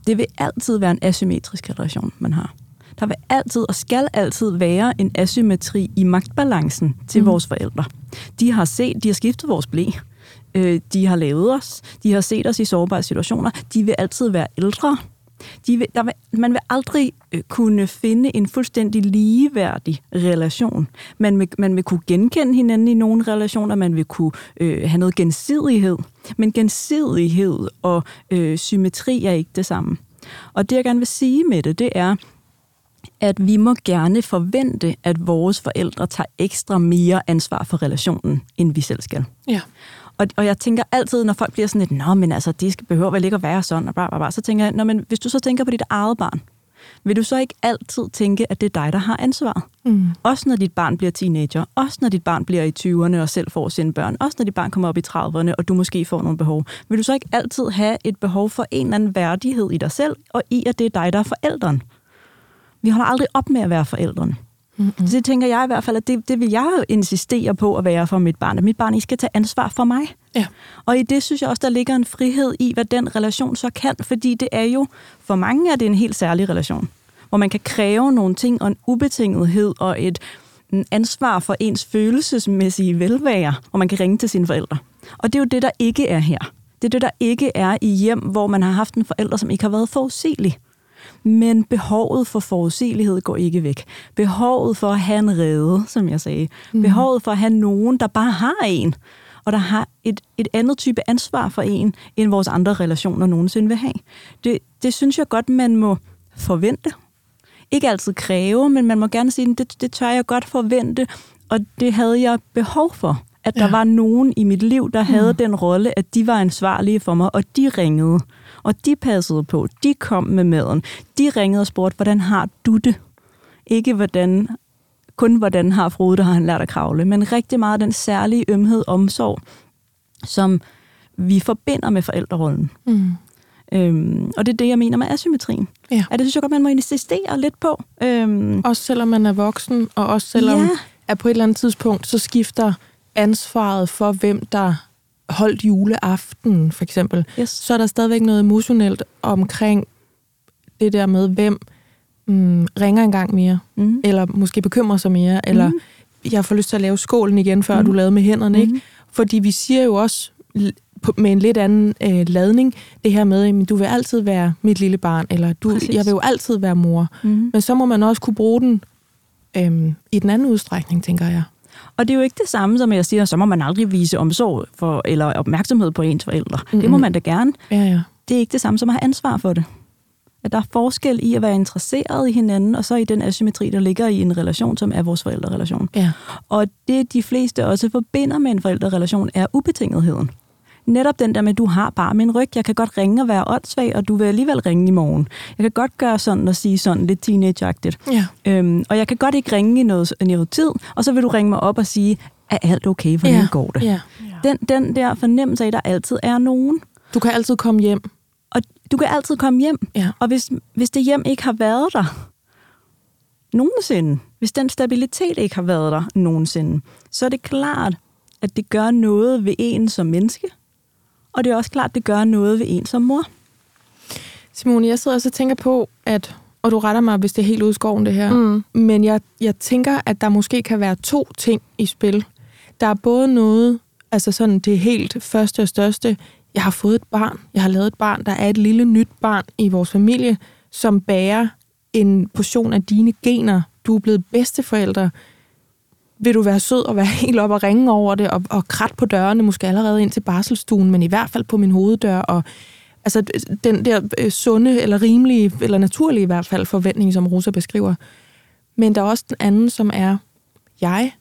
Det vil altid være en asymmetrisk relation, man har. Der vil altid og skal altid være en asymmetri i magtbalancen til mm. vores forældre. De har set, de har skiftet vores blæ. Øh, de har lavet os. De har set os i sårbare situationer. De vil altid være ældre. De vil, der vil, man vil aldrig øh, kunne finde en fuldstændig ligeværdig relation. Man vil, man vil kunne genkende hinanden i nogle relationer, man vil kunne øh, have noget gensidighed. Men gensidighed og øh, symmetri er ikke det samme. Og det, jeg gerne vil sige med det, det er, at vi må gerne forvente, at vores forældre tager ekstra mere ansvar for relationen, end vi selv skal. Ja. Og, og jeg tænker altid, når folk bliver sådan lidt, nå, men altså, det skal behøver vel ikke at være sådan, og bla, bla, bla, så tænker jeg, nå, men hvis du så tænker på dit eget barn, vil du så ikke altid tænke, at det er dig, der har ansvaret? Mm. Også når dit barn bliver teenager, også når dit barn bliver i 20'erne og selv får sine børn, også når dit barn kommer op i 30'erne, og du måske får nogle behov. Vil du så ikke altid have et behov for en eller anden værdighed i dig selv, og i, at det er dig, der er forældren? Vi holder aldrig op med at være forældrene. Mm-hmm. Så det tænker jeg i hvert fald, at det, det vil jeg insistere på at være for mit barn. At mit barn ikke skal tage ansvar for mig. Ja. Og i det synes jeg også, der ligger en frihed i, hvad den relation så kan. Fordi det er jo, for mange er det en helt særlig relation. Hvor man kan kræve nogle ting og en ubetingethed og et ansvar for ens følelsesmæssige velvære, hvor man kan ringe til sine forældre. Og det er jo det, der ikke er her. Det er det, der ikke er i hjem, hvor man har haft en forælder, som ikke har været forudsigelig. Men behovet for forudsigelighed går ikke væk. Behovet for at have en rede, som jeg sagde. Mm. Behovet for at have nogen, der bare har en, og der har et, et andet type ansvar for en, end vores andre relationer nogensinde vil have. Det, det synes jeg godt, man må forvente. Ikke altid kræve, men man må gerne sige, det, det tør jeg godt forvente, og det havde jeg behov for. At der ja. var nogen i mit liv, der havde mm. den rolle, at de var ansvarlige for mig, og de ringede. Og de passede på, de kom med maden. De ringede og spurgte, hvordan har du det? Ikke hvordan, kun hvordan har Frode, der har han lært at kravle, men rigtig meget den særlige ømhed, omsorg, som vi forbinder med forældrerollen. Mm. Øhm, og det er det, jeg mener med asymmetrien. Ja. At det synes jeg godt, man må insistere lidt på. Øhm, også selvom man er voksen, og også selvom ja. at på et eller andet tidspunkt, så skifter ansvaret for, hvem der holdt juleaften, for eksempel, yes. så er der stadigvæk noget emotionelt omkring det der med, hvem mm, ringer en gang mere, mm. eller måske bekymrer sig mere, mm. eller jeg får lyst til at lave skålen igen, før mm. du lavede med hænderne, mm. ikke? Fordi vi siger jo også med en lidt anden øh, ladning, det her med, at du vil altid være mit lille barn, eller du, jeg vil jo altid være mor. Mm. Men så må man også kunne bruge den øhm, i den anden udstrækning, tænker jeg. Og det er jo ikke det samme, som jeg siger, så må man aldrig vise omsorg for, eller opmærksomhed på ens forældre. Mm-hmm. Det må man da gerne. Ja, ja. Det er ikke det samme som at have ansvar for det. At der er forskel i at være interesseret i hinanden, og så i den asymmetri, der ligger i en relation, som er vores forældrerelation. Ja. Og det, de fleste også forbinder med en forældrerelation, er ubetingetheden netop den der med, du har bare min ryg. Jeg kan godt ringe og være åndssvag, og du vil alligevel ringe i morgen. Jeg kan godt gøre sådan og sige sådan lidt teenageagtigt. Ja. Øhm, og jeg kan godt ikke ringe i noget, noget tid, og så vil du ringe mig op og sige, er alt okay, hvordan ja. går det? Ja. Den, den der fornemmelse af, at der altid er nogen. Du kan altid komme hjem. Og du kan altid komme hjem. Ja. Og hvis, hvis det hjem ikke har været der nogensinde, hvis den stabilitet ikke har været der nogensinde, så er det klart, at det gør noget ved en som menneske, og det er også klart, det gør noget ved en som mor. Simone, jeg sidder også og tænker på, at, og du retter mig, hvis det er helt udskoven det her, mm. men jeg, jeg tænker, at der måske kan være to ting i spil. Der er både noget, altså sådan det helt første og største jeg har fået et barn, jeg har lavet et barn, der er et lille nyt barn i vores familie, som bærer en portion af dine gener. Du er blevet bedsteforældre. Vil du være sød og være helt op og ringe over det, og, og krat på dørene, måske allerede ind til barselstuen, men i hvert fald på min hoveddør, og altså den der øh, sunde, eller rimelige, eller naturlige i hvert fald forventning, som Rosa beskriver. Men der er også den anden, som er, jeg,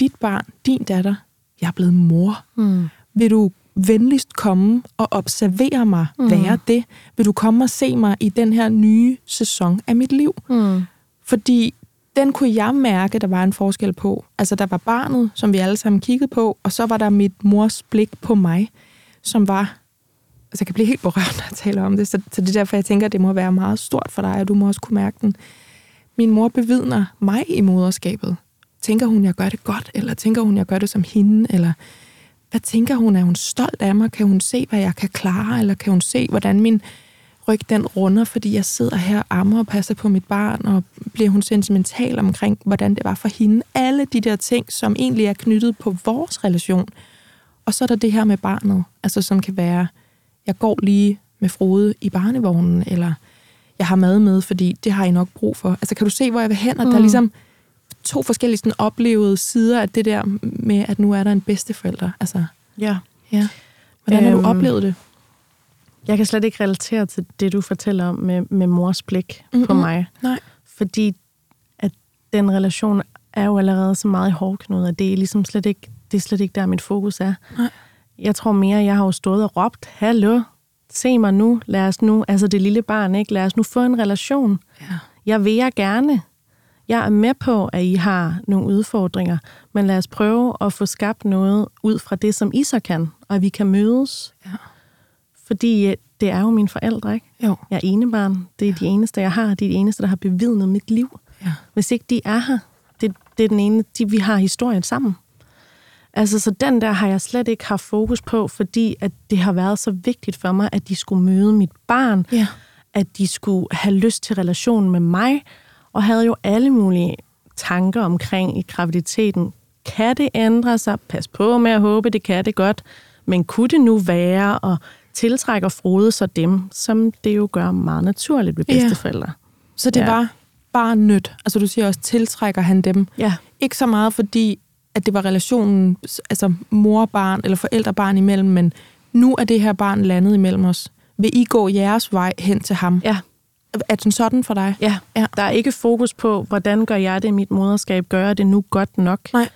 dit barn, din datter, jeg er blevet mor. Mm. Vil du venligst komme og observere mig mm. være det? Vil du komme og se mig i den her nye sæson af mit liv? Mm. Fordi den kunne jeg mærke, der var en forskel på. Altså, der var barnet, som vi alle sammen kiggede på, og så var der mit mors blik på mig, som var... Altså, jeg kan blive helt berørt, når jeg taler om det, så, så det er derfor, jeg tænker, at det må være meget stort for dig, og du må også kunne mærke den. Min mor bevidner mig i moderskabet. Tænker hun, jeg gør det godt, eller tænker hun, jeg gør det som hende, eller hvad tænker hun? Er hun stolt af mig? Kan hun se, hvad jeg kan klare, eller kan hun se, hvordan min ryg den runder, fordi jeg sidder her og ammer og passer på mit barn, og bliver hun sentimental omkring, hvordan det var for hende. Alle de der ting, som egentlig er knyttet på vores relation. Og så er der det her med barnet, altså som kan være, jeg går lige med Frode i barnevognen, eller jeg har mad med, fordi det har I nok brug for. Altså kan du se, hvor jeg vil hen? Og mm. der er ligesom to forskellige sådan, oplevede sider af det der med, at nu er der en bedsteforælder. Altså, Ja. ja. Hvordan har Øhm, du oplevet det? Jeg kan slet ikke relatere til det, du fortæller om med, med mors blik mm-hmm. på mig. Nej. Fordi at den relation er jo allerede så meget i hårdknude, at det er ligesom slet ikke, det er slet ikke der, mit fokus er. Nej. Jeg tror mere, jeg har jo stået og råbt, hallo, se mig nu, lad os nu, altså det lille barn, ikke? lad os nu få en relation. Ja. Jeg vil jeg gerne. Jeg er med på, at I har nogle udfordringer, men lad os prøve at få skabt noget ud fra det, som I så kan, og at vi kan mødes. Ja. Fordi øh, det er jo mine forældre, ikke? Jo. Jeg er enebarn. Det er de eneste, jeg har. Det er de eneste, der har bevidnet mit liv. Ja. Hvis ikke de er her, det, det er den ene, de, vi har historien sammen. Altså, så den der har jeg slet ikke haft fokus på, fordi at det har været så vigtigt for mig, at de skulle møde mit barn, Ja. at de skulle have lyst til relationen med mig, og havde jo alle mulige tanker omkring i graviditeten. Kan det ændre sig? Pas på med at håbe, det kan det godt. Men kunne det nu være, og tiltrækker Frode så dem, som det jo gør meget naturligt ved Ja. bedsteforældre? Så det Ja. ja. var bare nyt. Altså du siger også, tiltrækker han dem. Ja. Ikke så meget fordi, at det var relationen, altså mor-barn eller forældre-barn imellem, men nu er det her barn landet imellem os. Vil I gå jeres vej hen til ham? Ja, Er den sådan for dig? ja. Ja. Der er ikke fokus på, hvordan gør jeg det i mit moderskab? Gør jeg det nu godt nok? Nej.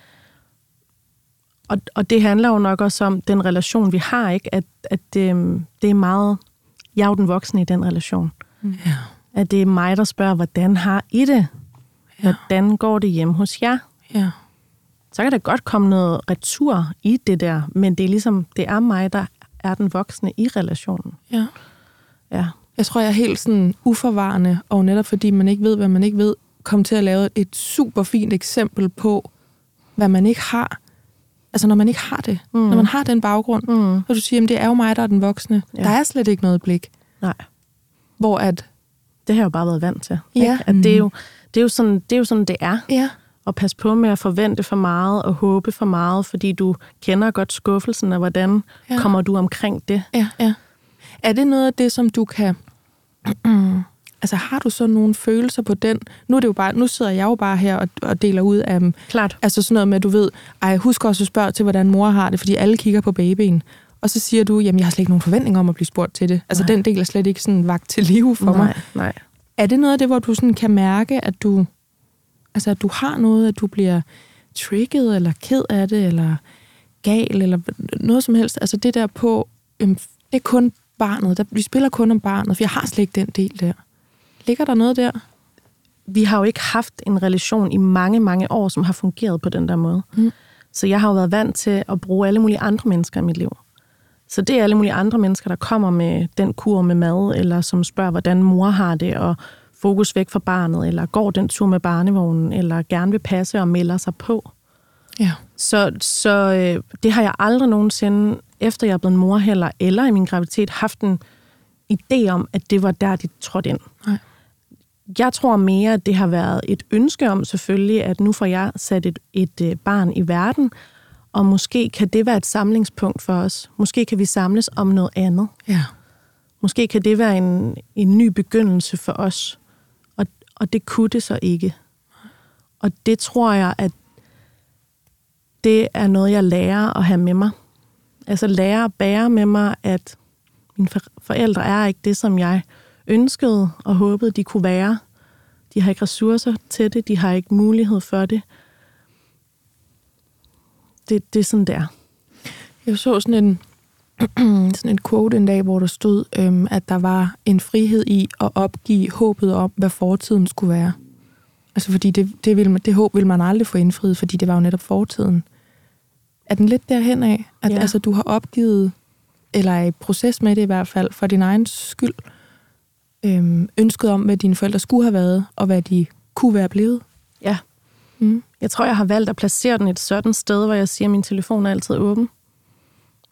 Og, og det handler jo nok også om den relation, vi har, ikke? At, at det, det er meget... Jeg er jo den voksne i den relation. Ja. At det er mig, der spørger, hvordan har I det? Ja. Hvordan går det hjemme hos jer? Ja. Så kan der godt komme noget retur i det der, men det er ligesom, det er mig, der er den voksne i relationen. ja. Ja. Jeg tror, jeg er helt sådan uforvarende, og netop fordi man ikke ved, hvad man ikke ved, kom til at lave et super fint eksempel på, hvad man ikke har. Altså, når man ikke har det. Mm. Når man har den baggrund. Mm. Og du siger, at det er jo mig, der er den voksne. Ja. Der er slet ikke noget blik. Nej. Hvor at, Det har jeg jo bare været vant til. Ja. Ikke? At det, er jo, det, er jo sådan, det er jo sådan, det er. ja, Og pas på med at forvente for meget og håbe for meget, fordi du kender godt skuffelsen, og hvordan ja. Ja. kommer du omkring det? ja, ja. Er det noget af det, som du kan... altså, har du så nogle følelser på den? Nu, er det jo bare, nu sidder jeg jo bare her og, og deler ud af. Klart. Altså sådan noget med, at du ved, ej, husk også at spørge til, hvordan mor har det, fordi alle kigger på babyen. Og så siger du, jamen jeg har slet ikke nogen forventning om at blive spurgt til det. Altså Nej. den del er slet ikke sådan vagt til live for nej, mig. nej. Er det noget af det, hvor du sådan kan mærke, at du, altså at du har noget, at du bliver trigget, eller ked af det, eller gal, eller noget som helst? Altså det der på, øhm, det er kun barnet, der, vi spiller kun om barnet, for jeg har slet ikke den del der. Ligger der noget der? Vi har jo ikke haft en relation i mange, mange år, som har fungeret på den der måde. Mm. Så jeg har jo været vant til at bruge alle mulige andre mennesker i mit liv. Så det er alle mulige andre mennesker, der kommer med den kur med mad, eller som spørger, hvordan mor har det, og fokus væk fra barnet, eller går den tur med barnevognen, eller gerne vil passe og melder sig på. Ja. Så, så øh, det har jeg aldrig nogensinde, efter jeg er blevet mor heller, eller i min graviditet, haft en idé om, at det var der, de trådte ind. Nej. Jeg tror mere, at det har været et ønske om selvfølgelig, at nu får jeg sat et, et øh, barn i verden, Og måske kan det være et samlingspunkt for os. Måske kan vi samles om noget andet. Ja. Måske kan det være en, en ny begyndelse for os. Og, og det kunne det så ikke. Og det tror jeg, at det er noget, jeg lærer at have med mig. Altså lære at bære med mig, at mine forældre er ikke det, som jeg ønskede og håbede, de kunne være. De har ikke ressourcer til det, de har ikke mulighed for det. Det, det er sådan, der. Jeg så sådan en, sådan en quote en dag, hvor der stod, øhm, at der var en frihed i at opgive håbet om, hvad fortiden skulle være. Altså fordi det, det, ville, det håb ville man aldrig få indfriet, fordi det var jo netop fortiden. Er den lidt derhen af, at ja. altså, du har opgivet, eller er i proces med det i hvert fald, for din egen skyld, øhm, ønsket om, hvad dine forældre skulle have været, og hvad de kunne være blevet? Ja. Mm. Jeg tror, jeg har valgt at placere den et sådan sted, hvor jeg siger, at min telefon er altid åben.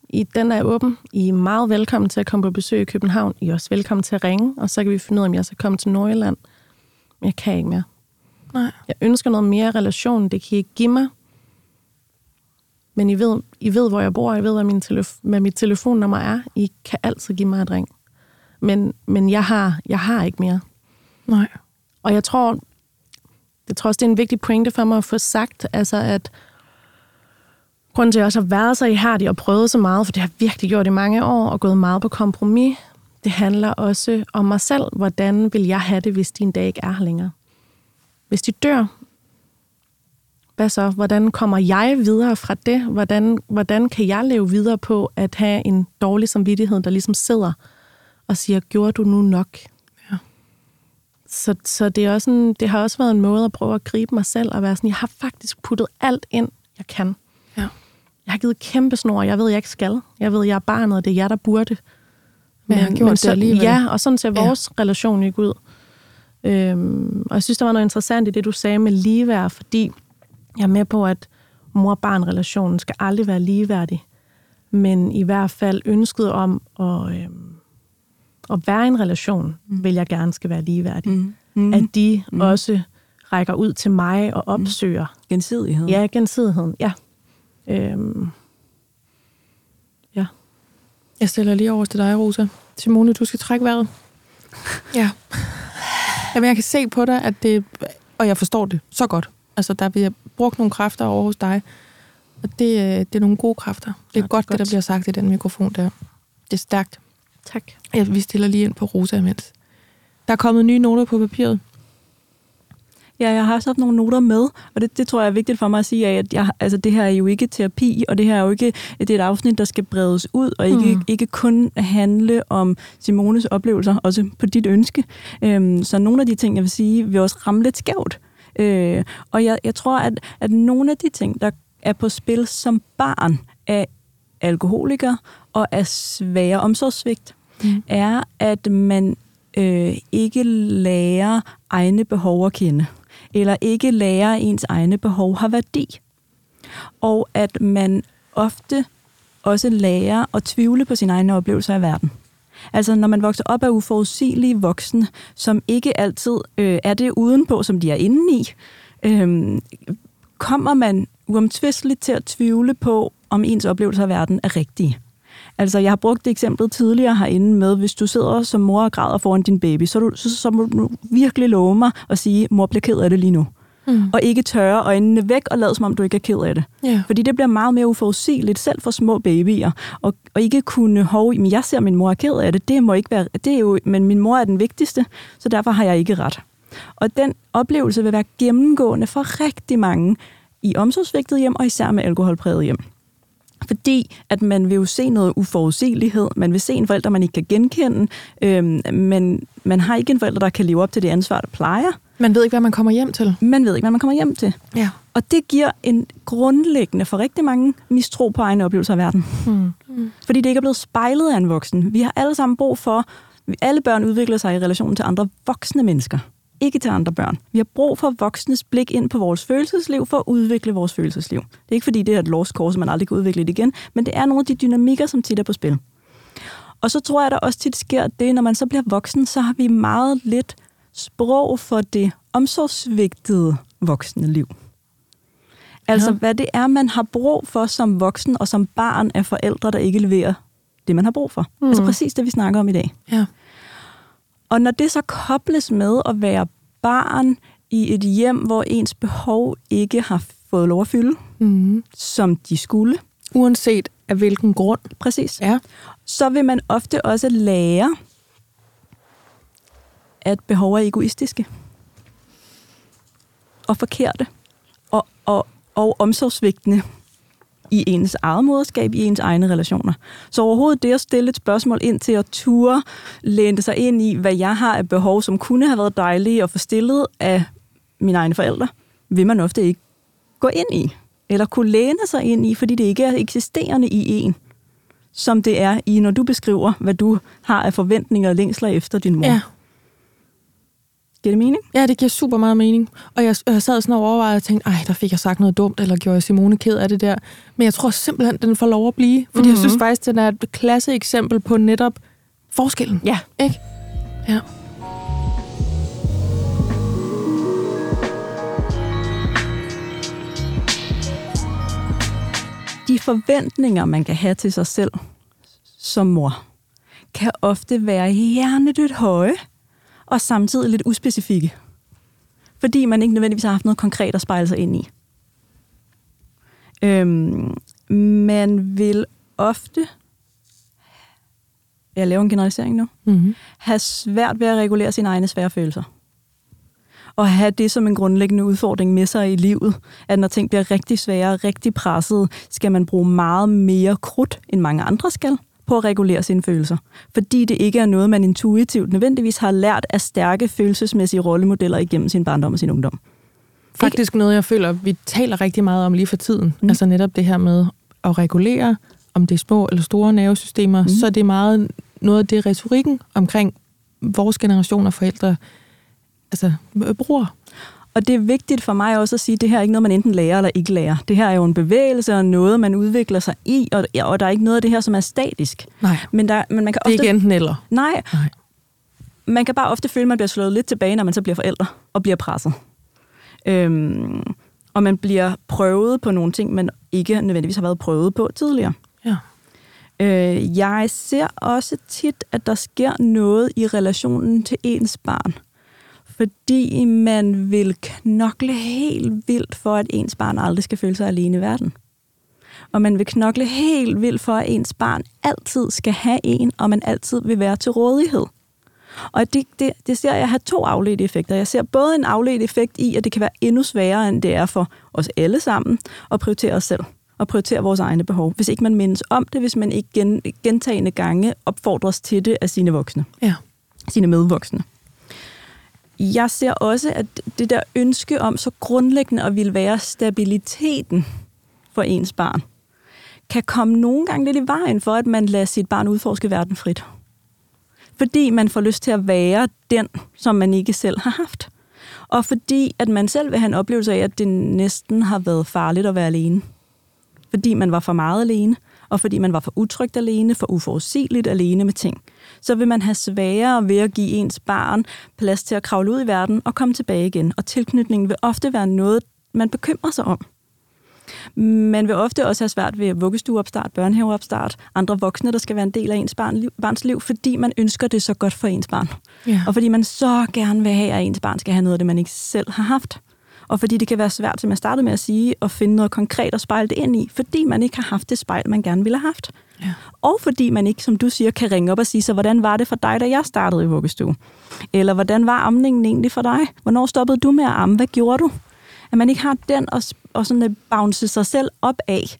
I, den er åben. I er meget velkommen til at komme på besøg i København. I er også velkommen til at ringe, og så kan vi finde ud af, om jeg skal komme til Nordjylland. Men jeg kan ikke mere. Nej. Jeg ønsker noget mere relation. Det kan I ikke give mig. Men I ved, I ved hvor jeg bor. I ved, hvad, min telef- hvad mit telefonnummer er. I kan altid give mig et ring. Men, men jeg, har, jeg har ikke mere. Nej. Og jeg tror, jeg tror også, det er en vigtig pointe for mig at få sagt, altså at grunden til, at jeg også har været så ihærdig og prøvet så meget, for det har virkelig gjort i mange år, og gået meget på kompromis, det handler også om mig selv. Hvordan vil jeg have det, hvis de en dag ikke er her længere? Hvis de dør, hvad så? Hvordan kommer jeg videre fra det? Hvordan, hvordan kan jeg leve videre på at have en dårlig samvittighed, der ligesom sidder og siger, gjorde du nu nok? Ja. Så, så det, er også en, det har også været en måde at prøve at gribe mig selv og være sådan, jeg har faktisk puttet alt ind, jeg kan. Ja. Jeg har givet kæmpe snor, jeg ved, jeg ikke skal. Jeg ved, jeg er barnet, og det er jeg, der burde. Men jeg har gjort så, det alligevel. Ja, og sådan ser vores ja. relation ikke ud. Øhm, og jeg synes, der var noget interessant i det, du sagde med ligeværd, fordi jeg er med på, at mor-barn-relationen skal aldrig være ligeværdig. Men i hvert fald ønsket om at, øhm, at være i en relation, mm. vil jeg gerne skal være ligeværdig. Mm. Mm. At de mm. også rækker ud til mig og opsøger. Mm. Gensidighed. Ja, gensidigheden, ja. Øhm, ja. Jeg stiller lige over til dig, Rosa. Simone, du skal trække vejret. Ja. Jamen, jeg kan se på dig, at det... Og jeg forstår det så godt. Altså, der bliver brugt nogle kræfter over hos dig. Og det, øh, det er nogle gode kræfter. Det er, ja, godt, det, er godt, det der bliver sagt i den mikrofon der. Det er stærkt. Tak. Ja, vi stiller lige ind på Rosa imens. Der er kommet nye noter på papiret. Ja, jeg har også haft nogle noter med, og det, det tror jeg er vigtigt for mig at sige, at jeg, altså, det her er jo ikke terapi, og det her er jo ikke det er et afsnit, der skal bredes ud, og ikke, mm. ikke kun handle om Simones oplevelser, også på dit ønske. Øhm, så nogle af de ting, jeg vil sige, vil også ramme lidt skævt. Øh, og jeg, jeg tror, at, at nogle af de ting, der er på spil som barn af alkoholiker og af svære omsorgssvigt, mm. er, at man øh, ikke lærer egne behov at kende eller ikke lærer, ens egne behov har værdi. Og at man ofte også lærer at tvivle på sine egne oplevelser af verden. Altså når man vokser op af uforudsigelige voksne, som ikke altid øh, er det udenpå, som de er inde i, øh, kommer man uomtvisteligt til at tvivle på, om ens oplevelser af verden er rigtige. Altså, jeg har brugt det eksempel tidligere herinde med, hvis du sidder som mor og græder foran din baby, så, du, så, så må du virkelig love mig at sige, mor bliver ked af det lige nu. Mm. Og ikke tørre øjnene væk og lade som om du ikke er ked af det. Yeah. Fordi det bliver meget mere uforudsigeligt, selv for små babyer. Og, og ikke kunne, hov, men jeg ser min mor er ked af det, det må ikke være, det er jo, men min mor er den vigtigste, så derfor har jeg ikke ret. Og den oplevelse vil være gennemgående for rigtig mange i omsorgsvægtet hjem, og især med alkoholpræget hjem. Fordi at man vil jo se noget uforudsigelighed, man vil se en forælder, man ikke kan genkende, øhm, men man har ikke en forælder, der kan leve op til det ansvar, der plejer. Man ved ikke, hvad man kommer hjem til. Man ved ikke, hvad man kommer hjem til. Ja. Og det giver en grundlæggende for rigtig mange mistro på egne oplevelser af verden. Mm. Mm. Fordi det ikke er blevet spejlet af en voksen. Vi har alle sammen brug for, alle børn udvikler sig i relation til andre voksne mennesker ikke til andre børn. Vi har brug for voksnes blik ind på vores følelsesliv for at udvikle vores følelsesliv. Det er ikke fordi, det er et lost course, man aldrig kan udvikle det igen, men det er nogle af de dynamikker, som tit er på spil. Og så tror jeg, der også tit sker det, når man så bliver voksen, så har vi meget lidt sprog for det omsorgsvigtede voksne liv. Altså, Ja. hvad det er, man har brug for som voksen og som barn af forældre, der ikke leverer det, man har brug for. Mm. Altså præcis det, vi snakker om i dag. Ja. Og når det så kobles med at være barn i et hjem, hvor ens behov ikke har fået lov at fylde, Mm. som de skulle, Uanset af hvilken grund. præcis, Ja. så vil man ofte også lære, at behov er egoistiske og forkerte og, og, og omsorgsvigtende i ens eget moderskab, i ens egne relationer. Så overhovedet det at stille et spørgsmål ind til at ture, læne sig ind i, hvad jeg har af behov, som kunne have været dejlige at få stillet af mine egne forældre, vil man ofte ikke gå ind i, eller kunne læne sig ind i, fordi det ikke er eksisterende i en, som det er i, når du beskriver, hvad du har af forventninger og længsler efter din mor. Ja. Giver det mening? Ja, det giver super meget mening. Og jeg, jeg sad sådan og overvejede og tænkte, ej, der fik jeg sagt noget dumt, eller gjorde jeg Simone ked af det der. Men jeg tror simpelthen, den får lov at blive. Fordi mm-hmm. jeg synes faktisk, den er et klasse eksempel på netop forskellen. Ja. Ikke? Ja. De forventninger, man kan have til sig selv som mor, kan ofte være hjernedødt høje, og samtidig lidt uspecifikke. Fordi man ikke nødvendigvis har haft noget konkret at spejle sig ind i. Øhm, man vil ofte, jeg laver en generalisering nu, Mm-hmm. have svært ved at regulere sine egne svære følelser. Og have det som en grundlæggende udfordring med sig i livet, at når ting bliver rigtig svære og rigtig presset, skal man bruge meget mere krudt, end mange andre skal, på at regulere sine følelser. Fordi det ikke er noget, man intuitivt nødvendigvis har lært af stærke følelsesmæssige rollemodeller igennem sin barndom og sin ungdom. Faktisk noget, jeg føler, vi taler rigtig meget om lige for tiden. Mm. Altså netop det her med at regulere, om det er små eller store nervesystemer, Mm. så er det meget noget af det retorikken omkring vores generation af forældre altså, øh, bruger. Og det er vigtigt for mig også at sige, at det her er ikke noget, man enten lærer eller ikke lærer. Det her er jo en bevægelse og noget, man udvikler sig i, og, og der er ikke noget af det her, som er statisk. Nej, Men, der, men man kan det er ofte... ikke enten eller. Nej, Nej. man kan bare ofte føle, at man bliver slået lidt tilbage, når man så bliver forældre og bliver presset. Øhm, og man bliver prøvet på nogle ting, man ikke nødvendigvis har været prøvet på tidligere. Ja. Øh, jeg ser også tit, at der sker noget i relationen til ens barn. Fordi man vil knokle helt vildt for, at ens barn aldrig skal føle sig alene i verden. Og man vil knokle helt vildt for, at ens barn altid skal have en, og man altid vil være til rådighed. Og det, det, det ser jeg have to afledte effekter. Jeg ser både en afledt effekt i, at det kan være endnu sværere, end det er for os alle sammen, at prioritere os selv og prioritere vores egne behov. Hvis ikke man mindes om det, hvis man ikke gen, gentagende gange opfordres til det af sine voksne, Ja. sine medvoksne. Jeg ser også, at det der ønske om så grundlæggende at ville være stabiliteten for ens barn, kan komme nogle gange lidt i vejen for, at man lader sit barn udforske verden frit. Fordi man får lyst til at være den, som man ikke selv har haft. Og fordi at man selv vil have en oplevelse af, at det næsten har været farligt at være alene. Fordi man var for meget alene, og fordi man var for utrygt alene, for uforudsigeligt alene med ting. Så vil man have sværere ved at give ens barn plads til at kravle ud i verden og komme tilbage igen. Og tilknytningen vil ofte være noget, man bekymrer sig om. Man vil ofte også have svært ved vuggestueopstart, børnehaveopstart, andre voksne, der skal være en del af ens barn, barns liv, fordi man ønsker det så godt for ens barn. Ja. Og fordi man så gerne vil have, at ens barn skal have noget af det, man ikke selv har haft. Og fordi det kan være svært, som jeg startede med at sige, at finde noget konkret at spejle det ind i, fordi man ikke har haft det spejl, man gerne ville have haft. Ja. Og fordi man ikke, som du siger, kan ringe op og sige, så hvordan var det for dig, da jeg startede i vuggestue? Eller hvordan var amningen egentlig for dig? Hvornår stoppede du med at amme? Hvad gjorde du? At man ikke har den og, og sådan at bounce sig selv op af,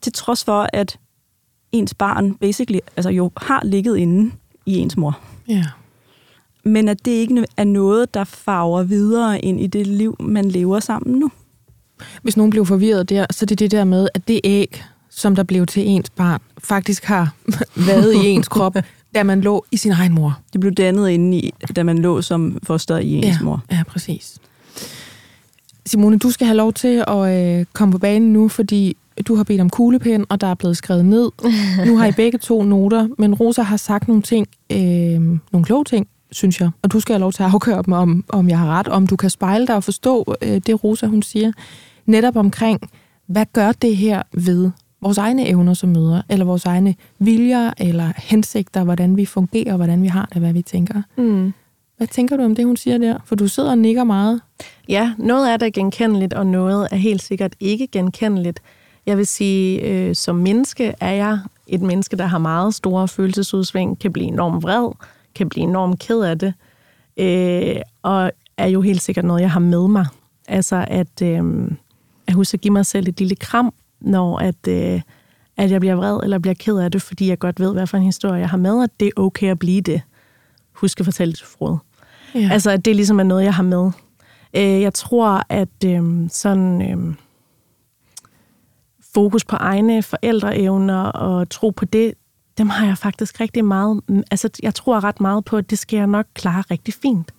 til trods for, at ens barn basically, altså jo har ligget inde i ens mor. ja. Men at det ikke er noget, der farver videre ind i det liv, man lever sammen nu. Hvis nogen blev forvirret der, så er det det der med, at det æg, som der blev til ens barn, faktisk har været i ens krop, da man lå i sin egen mor. Det blev dannet inde i, da man lå som foster i ens ja. mor. Ja, præcis. Simone, du skal have lov til at øh, komme på banen nu, fordi du har bedt om kuglepen, og der er blevet skrevet ned. Nu har I begge to noter, men Rosa har sagt nogle ting, øh, nogle kloge ting, synes jeg. Og du skal have lov til at afgøre dem, om, om jeg har ret, om du kan spejle dig og forstå øh, det, Rosa hun siger. netop omkring, hvad gør det her ved vores egne evner som mødre, eller vores egne viljer, eller hensigter, hvordan vi fungerer, hvordan vi har det, hvad vi tænker. Mm. Hvad tænker du om det, hun siger der? For du sidder og nikker meget. Ja, noget er genkendeligt, og noget er helt sikkert ikke genkendeligt. Jeg vil sige, øh, som menneske er jeg et menneske, der har meget store følelsesudsving, kan blive enormt vred, kan blive enormt ked af det, øh, og er jo helt sikkert noget, jeg har med mig. Altså at, øh, at huske at give mig selv et lille kram, når at, øh, at jeg bliver vred eller bliver ked af det, fordi jeg godt ved, hvad for en historie jeg har med, og det er okay at blive det. Husk at fortælle det til Frode. Ja. Altså, at det ligesom er noget, jeg har med. Øh, jeg tror, at øh, sådan øh, fokus på egne forældreevner og tro på det, dem har jeg faktisk rigtig meget... Mm, altså, jeg tror ret meget på, at det skal jeg nok klare rigtig fint.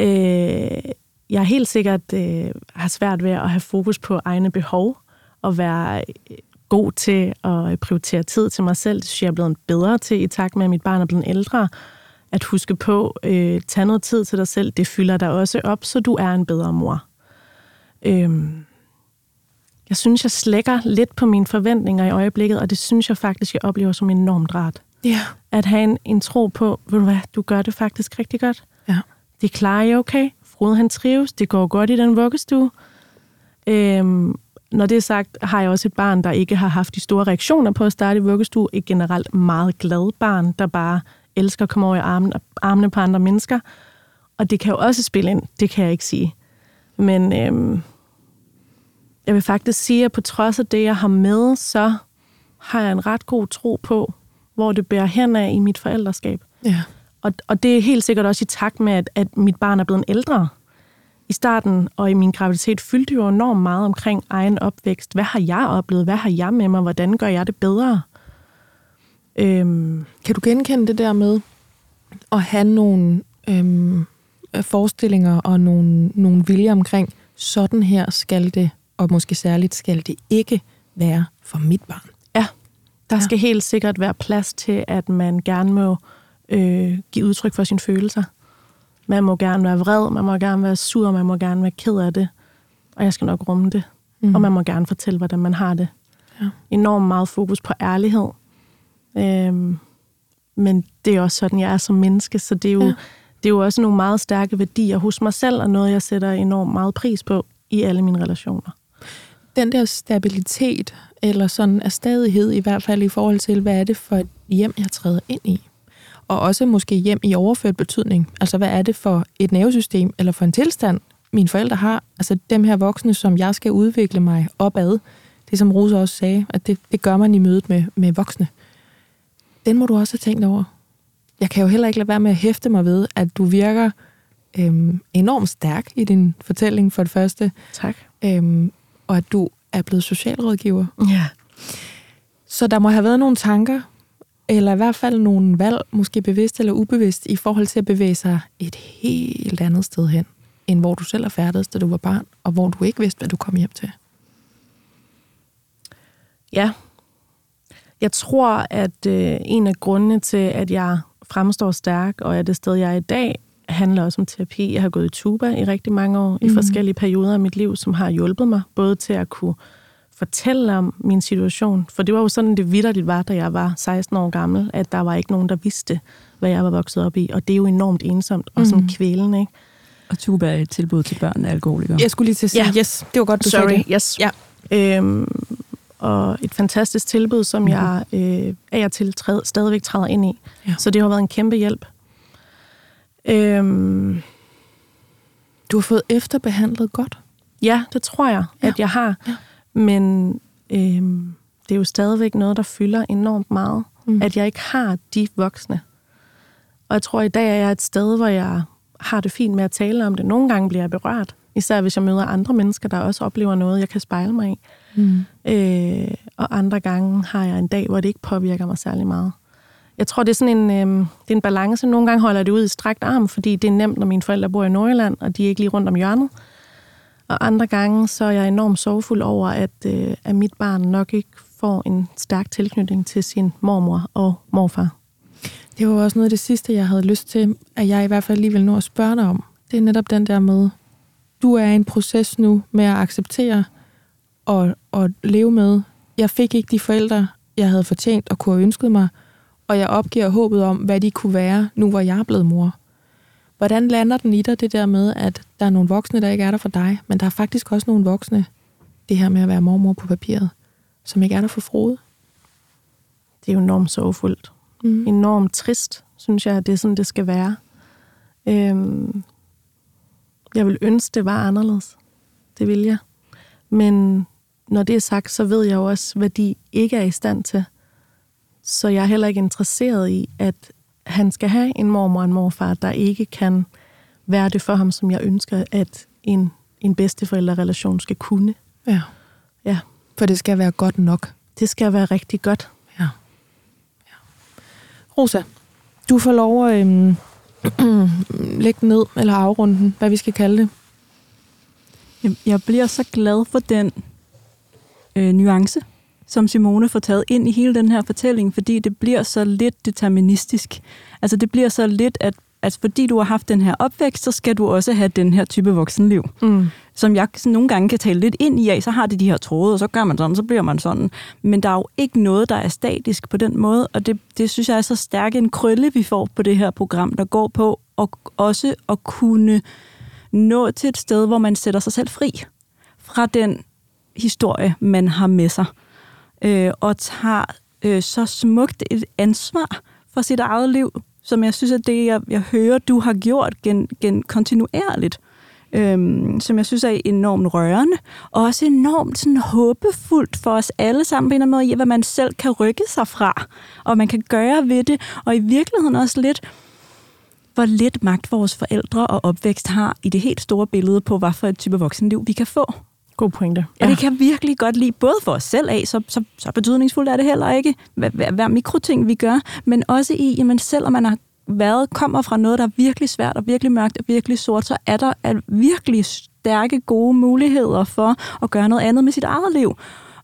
Øh, jeg er helt sikkert øh, har svært ved at have fokus på egne behov og være øh, god til at øh, prioritere tid til mig selv. Det synes jeg er blevet bedre til i takt med, at mit barn er blevet ældre at huske på, øh, tage noget tid til dig selv, det fylder dig også op, så du er en bedre mor. Øhm, jeg synes, jeg slækker lidt på mine forventninger i øjeblikket, og det synes jeg faktisk, jeg oplever som enormt rart. Ja. At have en, en tro på, ved du hvad, du gør det faktisk rigtig godt. Ja. Det klarer jeg okay. Frode han trives, det går godt i den vuggestue. Øhm, når det er sagt, har jeg også et barn, der ikke har haft de store reaktioner på at starte i vuggestue. Et generelt meget glad barn, der bare elsker at komme over i armene, armene på andre mennesker. Og det kan jo også spille ind, det kan jeg ikke sige. Men øhm, jeg vil faktisk sige, at på trods af det, jeg har med, så har jeg en ret god tro på, hvor det bærer hen af i mit forældreskab. Ja. Og, og det er helt sikkert også i takt med, at, at mit barn er blevet ældre. I starten og i min graviditet fyldte jo enormt meget omkring egen opvækst. Hvad har jeg oplevet? Hvad har jeg med mig? Hvordan gør jeg det bedre? Øhm, kan du genkende det der med at have nogle øhm, forestillinger og nogle, nogle viljer omkring, sådan her skal det, og måske særligt skal det ikke være for mit barn? Ja, der ja. skal helt sikkert være plads til, at man gerne må øh, give udtryk for sine følelser. Man må gerne være vred, man må gerne være sur, man må gerne være ked af det. Og jeg skal nok rumme det. Mm. Og man må gerne fortælle, hvordan man har det. Ja. Enormt meget fokus på ærlighed. Øhm, men det er også sådan, jeg er som menneske, så det er, jo, ja. det er jo også nogle meget stærke værdier hos mig selv, og noget, jeg sætter enormt meget pris på i alle mine relationer. Den der stabilitet, eller sådan af stadighed, i hvert fald i forhold til, hvad er det for et hjem, jeg træder ind i? Og også måske hjem i overført betydning. Altså, hvad er det for et nervesystem, eller for en tilstand, mine forældre har? Altså, dem her voksne, som jeg skal udvikle mig opad. Det, som Rosa også sagde, at det, det gør man i mødet med, med voksne den må du også have tænkt over. Jeg kan jo heller ikke lade være med at hæfte mig ved, at du virker øhm, enormt stærk i din fortælling for det første. Tak. Øhm, og at du er blevet socialrådgiver. Ja. Så der må have været nogle tanker, eller i hvert fald nogle valg, måske bevidst eller ubevidst, i forhold til at bevæge sig et helt andet sted hen, end hvor du selv er færdig, da du var barn, og hvor du ikke vidste, hvad du kom hjem til. Ja, jeg tror, at øh, en af grundene til, at jeg fremstår stærk og er det sted, jeg er i dag, handler også om terapi. Jeg har gået i tuba i rigtig mange år, mm. i forskellige perioder af mit liv, som har hjulpet mig, både til at kunne fortælle om min situation. For det var jo sådan, det vidderligt var, da jeg var 16 år gammel, at der var ikke nogen, der vidste, hvad jeg var vokset op i. Og det er jo enormt ensomt og sådan mm. kvælende, ikke? Og tuba er et tilbud til børn af alkoholikere. Jeg skulle lige til at sige, ja. yes, det var godt, du Sorry, sagde det. yes. Ja. Øhm, og et fantastisk tilbud, som mm-hmm. jeg øh, af og til træd, stadigvæk træder ind i. Ja. Så det har været en kæmpe hjælp. Øhm, du har fået efterbehandlet godt? Ja, det tror jeg, ja. at jeg har. Ja. Men øhm, det er jo stadigvæk noget, der fylder enormt meget, mm. at jeg ikke har de voksne. Og jeg tror, at i dag er jeg et sted, hvor jeg har det fint med at tale om det. Nogle gange bliver jeg berørt, især hvis jeg møder andre mennesker, der også oplever noget, jeg kan spejle mig i. Mm. Øh, og andre gange har jeg en dag, hvor det ikke påvirker mig særlig meget. Jeg tror, det er sådan en, øh, det er en balance. Nogle gange holder det ud i strakt arm, fordi det er nemt, når mine forældre bor i Nordjylland, og de er ikke lige rundt om hjørnet. Og andre gange, så er jeg enormt sorgfuld over, at, øh, at mit barn nok ikke får en stærk tilknytning til sin mormor og morfar. Det var også noget af det sidste, jeg havde lyst til, at jeg i hvert fald lige vil nå at spørge dig om. Det er netop den der med, du er i en proces nu med at acceptere og, og leve med, jeg fik ikke de forældre, jeg havde fortjent og kunne have ønsket mig, og jeg opgiver håbet om, hvad de kunne være, nu hvor jeg er blevet mor. Hvordan lander den i dig, det der med, at der er nogle voksne, der ikke er der for dig, men der er faktisk også nogle voksne, det her med at være mormor på papiret, som ikke er der for Frode? Det er jo enormt sorgfuldt. Mm. Enormt trist, synes jeg, at det er sådan, det skal være. Øhm, jeg vil ønske, det var anderledes. Det vil jeg. Men når det er sagt, så ved jeg jo også, hvad de ikke er i stand til. Så jeg er heller ikke interesseret i, at han skal have en mormor og en morfar, der ikke kan være det for ham, som jeg ønsker, at en, en bedsteforældrerelation skal kunne. Ja. Ja, For det skal være godt nok. det skal være rigtig godt. Ja. ja. Rosa, du får lov at øhm, lægge ned, eller afrunde den, hvad vi skal kalde det. Jeg, jeg bliver så glad for den øh, nuance, som Simone får taget ind i hele den her fortælling, fordi det bliver så lidt deterministisk. Altså det bliver så lidt, at altså fordi du har haft den her opvækst, så skal du også have den her type voksenliv. Mm. Som jeg sådan nogle gange kan tale lidt ind i af, så har det de her tråde, og så gør man sådan, så bliver man sådan. Men der er jo ikke noget, der er statisk på den måde, og det, det synes jeg er så stærk en krølle, vi får på det her program, der går på og også at kunne nå til et sted, hvor man sætter sig selv fri fra den historie, man har med sig, øh, og tager øh, så smukt et ansvar for sit eget liv, som jeg synes er det, jeg, jeg hører, du har gjort gen, gen kontinuerligt, øhm, som jeg synes er enormt rørende, og også enormt sådan, håbefuldt for os alle sammen på en eller anden måde, i hvad man selv kan rykke sig fra, og man kan gøre ved det, og i virkeligheden også lidt, hvor lidt magt vores forældre og opvækst har i det helt store billede på, hvad for et type voksenliv vi kan få. God pointe. Ja. Og det kan virkelig godt lide, både for os selv af, så, så, så betydningsfuldt er det heller ikke, hver, hver, hver mikroting vi gør, men også i, jamen selvom man har været, kommer fra noget, der er virkelig svært og virkelig mørkt og virkelig sort, så er der er virkelig stærke, gode muligheder for at gøre noget andet med sit eget liv.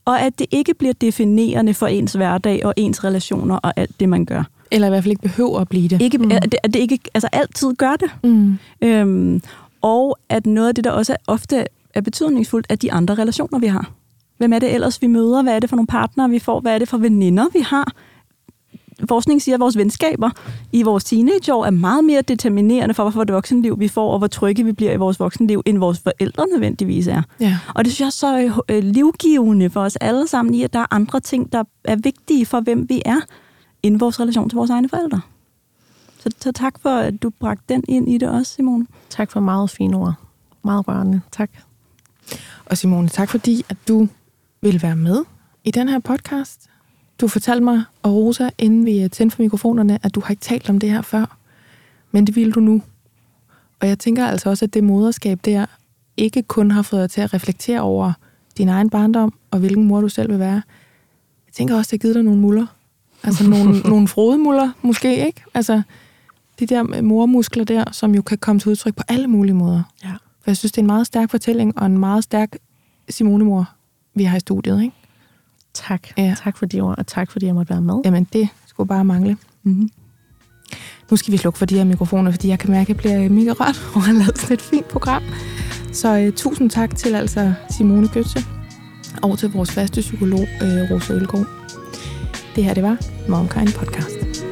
Og at det ikke bliver definerende for ens hverdag og ens relationer og alt det, man gør. Eller i hvert fald ikke behøver at blive det. Ikke, mm. at, det, at det ikke altså altid gør det. Mm. Øhm, og at noget af det, der også ofte er betydningsfuldt, er de andre relationer, vi har. Hvem er det ellers, vi møder? Hvad er det for nogle partnere, vi får? Hvad er det for veninder, vi har? Forskning siger, at vores venskaber i vores teenageår er meget mere determinerende for, hvorfor det voksenliv, vi får, og hvor trygge vi bliver i vores voksenliv, end vores forældre nødvendigvis er. Ja. Og det synes jeg er så øh, livgivende for os alle sammen i, at der er andre ting, der er vigtige for, hvem vi er, end vores relation til vores egne forældre. Så, så tak for, at du bragte den ind i det også, Simone. Tak for meget fine ord. Meget rørende. Tak. Og Simone, tak fordi, at du vil være med i den her podcast. Du fortalte mig, og Rosa, inden vi tændte for mikrofonerne, at du har ikke talt om det her før. Men det vil du nu. Og jeg tænker altså også, at det moderskab der ikke kun har fået dig til at reflektere over din egen barndom, og hvilken mor du selv vil være. Jeg tænker også, det har givet dig nogle muller. Altså nogle, nogle frodemuller, måske, ikke? Altså de der mormuskler der, som jo kan komme til udtryk på alle mulige måder. Ja. For jeg synes, det er en meget stærk fortælling, og en meget stærk Simone-mor, vi har i studiet, ikke? Tak. Ja. Tak for de ord, og tak fordi jeg måtte være med. Jamen, det skulle bare mangle. Mm-hmm. Nu skal vi slukke for de her mikrofoner, fordi jeg kan mærke, at jeg bliver mega rørt over at have lavet sådan et fint program. Så uh, tusind tak til altså Simone Gøtze, og til vores faste psykolog, uh, Rosa Ølgaard. Det her, det var Momkind Podcast.